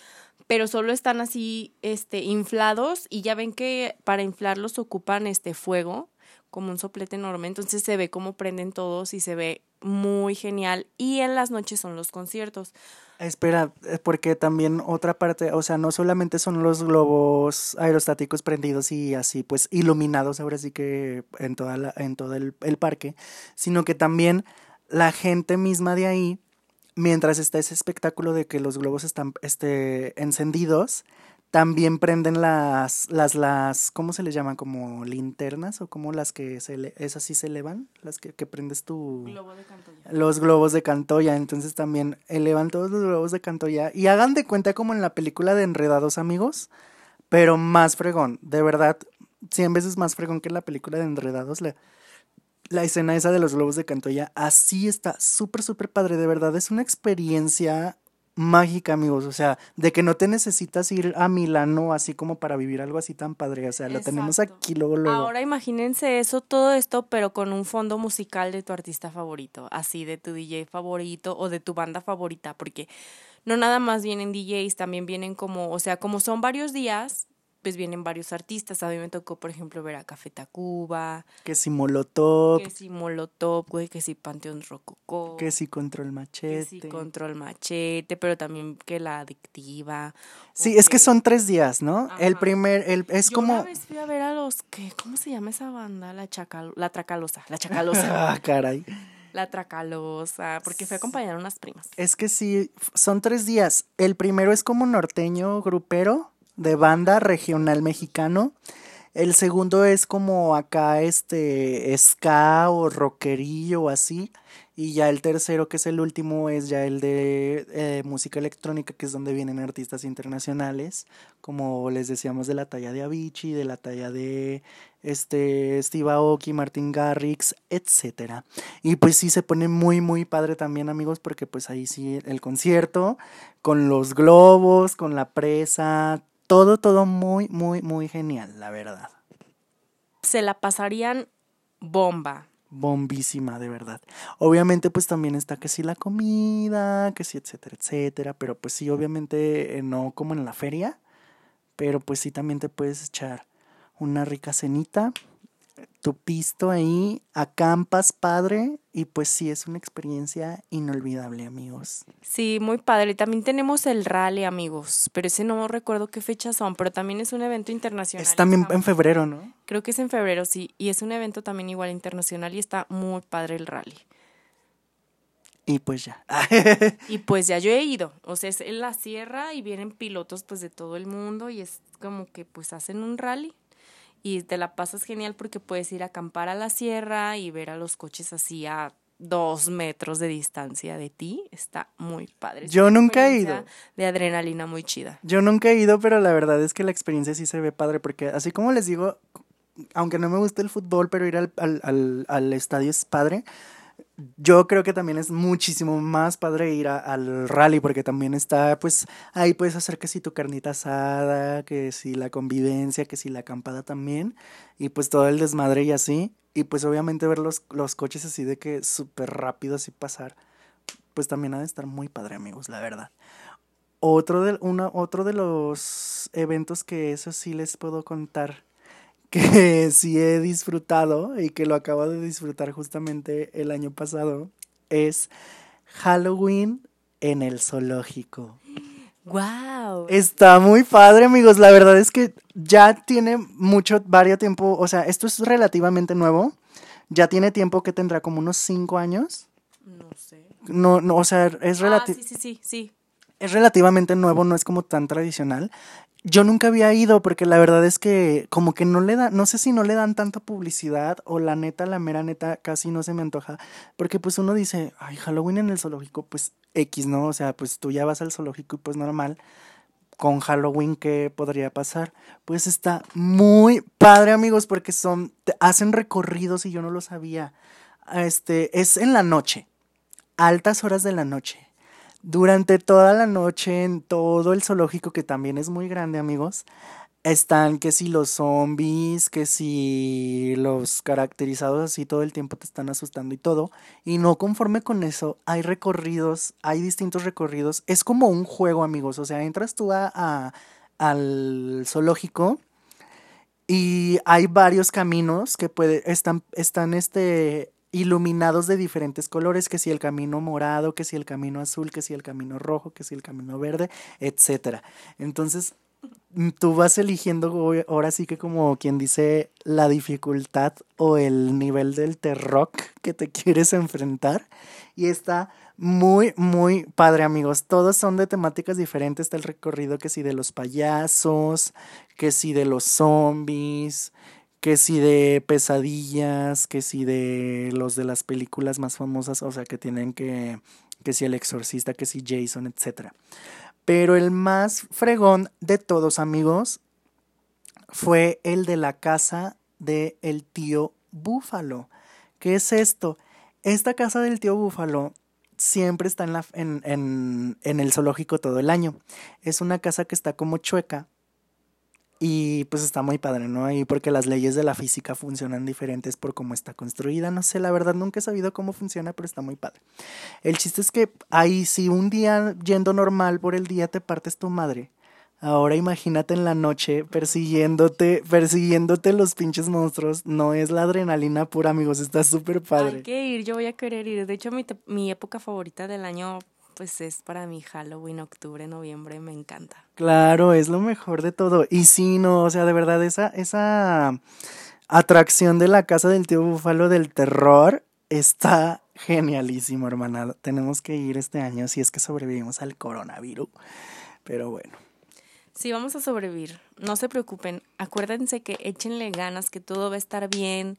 [SPEAKER 2] pero solo están así este inflados y ya ven que para inflarlos ocupan este fuego como un soplete enorme, entonces se ve cómo prenden todos y se ve muy genial y en las noches son los conciertos.
[SPEAKER 1] Espera, eh, porque también otra parte, o sea, no solamente son los globos aerostáticos prendidos y así, pues iluminados ahora sí que en toda la, en todo el, el parque, sino que también la gente misma de ahí, mientras está ese espectáculo de que los globos están este, encendidos, también prenden las, las, las, ¿cómo se les llaman? Como linternas o como las que se, ele- esas sí se elevan, las que, que prendes tu
[SPEAKER 2] Globo de Cantoya.
[SPEAKER 1] los globos de Cantoya. Entonces también elevan todos los globos de Cantoya. Y hagan de cuenta como en la película de Enredados, amigos. Pero más fregón. De verdad, cien veces más fregón que en la película de Enredados. La, la escena esa de los globos de Cantoya. Así está. Súper, súper padre. De verdad, es una experiencia mágica, amigos. O sea, de que no te necesitas ir a Milano así como para vivir algo así tan padre. O sea, lo tenemos aquí luego, luego.
[SPEAKER 2] Ahora imagínense eso, todo esto, pero con un fondo musical de tu artista favorito, así de tu DJ favorito o de tu banda favorita, porque no nada más vienen DJs, también vienen como, o sea, como son varios días, pues vienen varios artistas. A mí me tocó, por ejemplo, ver a Café Tacuba,
[SPEAKER 1] Que si Molotov,
[SPEAKER 2] que si Molotov, güey, que si Panteón Rococó,
[SPEAKER 1] que si Control
[SPEAKER 2] que
[SPEAKER 1] Machete.
[SPEAKER 2] si Control Machete, pero también que la adictiva.
[SPEAKER 1] Sí, es que son tres días, ¿no? El primer, el, es
[SPEAKER 2] Yo
[SPEAKER 1] como...
[SPEAKER 2] una vez fui a ver a los que, ¿cómo se llama esa banda? La Chacal, la Tracalosa, la Chacalosa.
[SPEAKER 1] Ah, caray.
[SPEAKER 2] La Tracalosa, porque fue a acompañar a unas primas.
[SPEAKER 1] Es que sí, son tres días. El primero es como norteño grupero de banda regional mexicano. El segundo es como acá este ska o rockerillo o así. Y ya el tercero, que es el último, es ya el de eh, música electrónica, que es donde vienen artistas internacionales, como les decíamos de la talla de Avicii, de la talla de este, Steve Aoki, Martin Garrix, etcétera. Y pues sí se pone muy, muy padre también, amigos, porque pues ahí sí el concierto, con los globos, con la presa, todo, todo muy, muy, muy genial, la verdad.
[SPEAKER 2] Se la pasarían bomba.
[SPEAKER 1] Bombísima, de verdad. Obviamente, pues también está que sí la comida, que sí, etcétera, etcétera. Pero pues sí, obviamente eh, no como en la feria. Pero pues sí también te puedes echar una rica cenita, tu pisto ahí, acampas padre y pues sí es una experiencia inolvidable, amigos.
[SPEAKER 2] Sí, muy padre. También tenemos el rally, amigos, pero ese no recuerdo qué fechas son, pero también es un evento internacional.
[SPEAKER 1] Es también en febrero, ¿no?
[SPEAKER 2] Creo que es en febrero, sí, y es un evento también igual internacional y está muy padre el rally.
[SPEAKER 1] Y pues ya.
[SPEAKER 2] y pues ya yo he ido, o sea, es en la sierra y vienen pilotos pues de todo el mundo y es como que pues hacen un rally y te la pasas genial porque puedes ir a acampar a la sierra y ver a los coches así a dos metros de distancia de ti. Está muy padre.
[SPEAKER 1] Yo nunca he ido.
[SPEAKER 2] De adrenalina muy chida.
[SPEAKER 1] Yo nunca he ido, pero la verdad es que la experiencia sí se ve padre porque así como les digo, aunque no me guste el fútbol, pero ir al, al, al, al estadio es padre yo creo que también es muchísimo más padre ir al rally porque también está, pues, ahí puedes hacer que si tu carnita asada, que si la convivencia, que si la acampada también, y pues todo el desmadre y así, y pues obviamente ver los, los coches así de que súper rápido así pasar, pues también ha de estar muy padre, amigos, la verdad. Otro de, una, otro de los eventos que eso sí les puedo contar que sí he disfrutado y que lo acabo de disfrutar justamente el año pasado es Halloween en el zoológico.
[SPEAKER 2] Wow.
[SPEAKER 1] Está muy padre, amigos. La verdad es que ya tiene mucho, varios tiempo. O sea, esto es relativamente nuevo. Ya tiene tiempo que tendrá como unos cinco años.
[SPEAKER 2] No sé.
[SPEAKER 1] No, no, o sea, es relativo.
[SPEAKER 2] Ah, sí, sí, sí, sí.
[SPEAKER 1] Es relativamente nuevo, no es como tan tradicional. Yo nunca había ido porque la verdad es que como que no le dan, no sé si no le dan tanta publicidad o la neta, la mera neta casi no se me antoja. Porque pues uno dice, ay, Halloween en el zoológico, pues X, ¿no? O sea, pues tú ya vas al zoológico y pues normal. Con Halloween, ¿qué podría pasar? Pues está muy padre, amigos, porque son, hacen recorridos y yo no lo sabía. Este, es en la noche, altas horas de la noche durante toda la noche en todo el zoológico, que también es muy grande, amigos, están que si los zombies, que si los caracterizados así todo el tiempo te están asustando y todo. Y no conforme con eso, hay recorridos, hay distintos recorridos. Es como un juego, amigos. O sea, entras tú a, al zoológico y hay varios caminos que puede, están, están este, iluminados de diferentes colores, que si el camino morado, que si el camino azul, que si el camino rojo, que si el camino verde, etcétera. Entonces, mm, tú vas eligiendo ahora sí que como quien dice la dificultad o el nivel del terror que te quieres enfrentar. Y está muy muy padre amigos. Todos son de temáticas diferentes. Está el recorrido que si de los payasos que si de los zombies que si de pesadillas, que si de los de las películas más famosas, o sea, que tienen que, que si el exorcista, que si Jason, etc. Pero el más fregón de todos, amigos, fue el de la casa de el tío Búfalo. ¿Qué es esto? Esta casa del tío Búfalo siempre está en, la, en, en, en el zoológico todo el año. Es una casa que está como chueca y pues está muy padre, ¿no? Y porque las leyes de la física funcionan diferentes por cómo está construida. No sé, la verdad nunca he sabido cómo funciona, pero está muy padre. El chiste es que ahí si un día yendo normal por el día te partes tu madre. Ahora imagínate en la noche persiguiéndote, persiguiéndote los pinches monstruos. No es la adrenalina pura, amigos. Está súper padre.
[SPEAKER 2] Hay que ir, yo voy a querer ir. De hecho, mi, mi época favorita del año pues es para mí Halloween, octubre, noviembre, me encanta.
[SPEAKER 1] Claro, es lo mejor de todo. Y sí, no, o sea, de verdad, esa, esa atracción de la casa del tío Búfalo del terror está genialísimo, hermana. Tenemos que ir este año si es que sobrevivimos al coronavirus. Pero bueno.
[SPEAKER 2] Sí, vamos a sobrevivir. No se preocupen. Acuérdense que échenle ganas, que todo va a estar bien,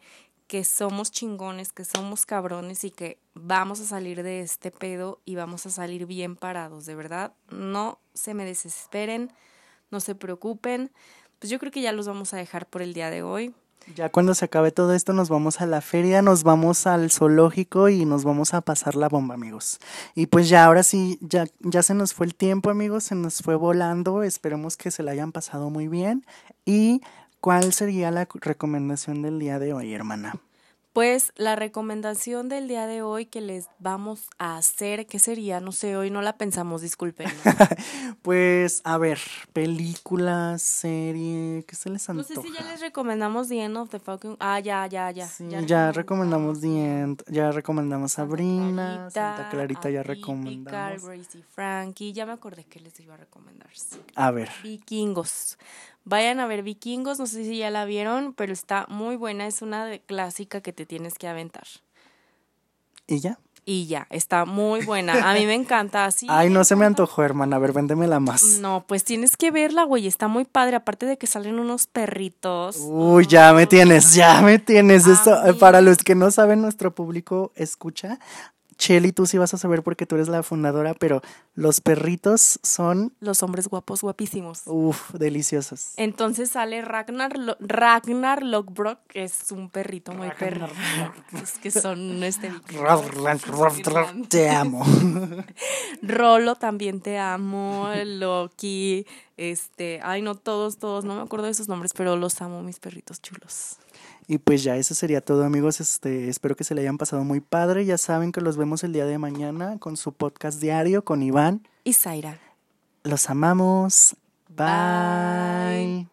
[SPEAKER 2] que somos chingones, que somos cabrones y que vamos a salir de este pedo y vamos a salir bien parados, de verdad. No se me desesperen, no se preocupen. Pues yo creo que ya los vamos a dejar por el día de hoy.
[SPEAKER 1] Ya cuando se acabe todo esto nos vamos a la feria, nos vamos al zoológico y nos vamos a pasar la bomba, amigos. Y pues ya ahora sí, ya, ya se nos fue el tiempo, amigos, se nos fue volando. Esperemos que se la hayan pasado muy bien. ¿Y cuál sería la recomendación del día de hoy, hermana?
[SPEAKER 2] Pues la recomendación del día de hoy que les vamos a hacer, ¿qué sería? No sé, hoy no la pensamos, disculpen.
[SPEAKER 1] pues, a ver, películas, serie, ¿qué se les antoja?
[SPEAKER 2] No sé si ya les recomendamos The End of the Falcon. Ah, ya, ya, ya.
[SPEAKER 1] Sí, ya, recomendamos The End, ya recomendamos Sabrina, Santa Clarita ya recomendamos.
[SPEAKER 2] Gracie Frankie, ya me acordé que les iba a recomendar.
[SPEAKER 1] A ver.
[SPEAKER 2] Vikingos. Vayan a ver Vikingos, no sé si ya la vieron, pero está muy buena, es una clásica que te tienes que aventar.
[SPEAKER 1] ¿Y ya?
[SPEAKER 2] Y ya, está muy buena. A mí me encanta así.
[SPEAKER 1] Ay, no se me antojó, hermana. A ver, véndemela más.
[SPEAKER 2] No, pues tienes que verla, güey. Está muy padre. Aparte de que salen unos perritos.
[SPEAKER 1] Uy, ya me tienes, ya me tienes. Eso, eh, para los que no saben, nuestro público escucha. Chelly, tú sí vas a saber porque tú eres la fundadora, pero los perritos son...
[SPEAKER 2] Los hombres guapos, guapísimos.
[SPEAKER 1] Uf, deliciosos.
[SPEAKER 2] Entonces sale Ragnar, Ragnar Lockbrock, que es un perrito muy perro. Es que son este...
[SPEAKER 1] te amo.
[SPEAKER 2] Rolo también te amo. Loki, este... Ay, no, todos, todos, no me acuerdo de sus nombres, pero los amo, mis perritos chulos.
[SPEAKER 1] Y pues ya eso sería todo amigos, este, espero que se le hayan pasado muy padre, ya saben que los vemos el día de mañana con su podcast diario con Iván
[SPEAKER 2] y Zaira.
[SPEAKER 1] Los amamos. Bye.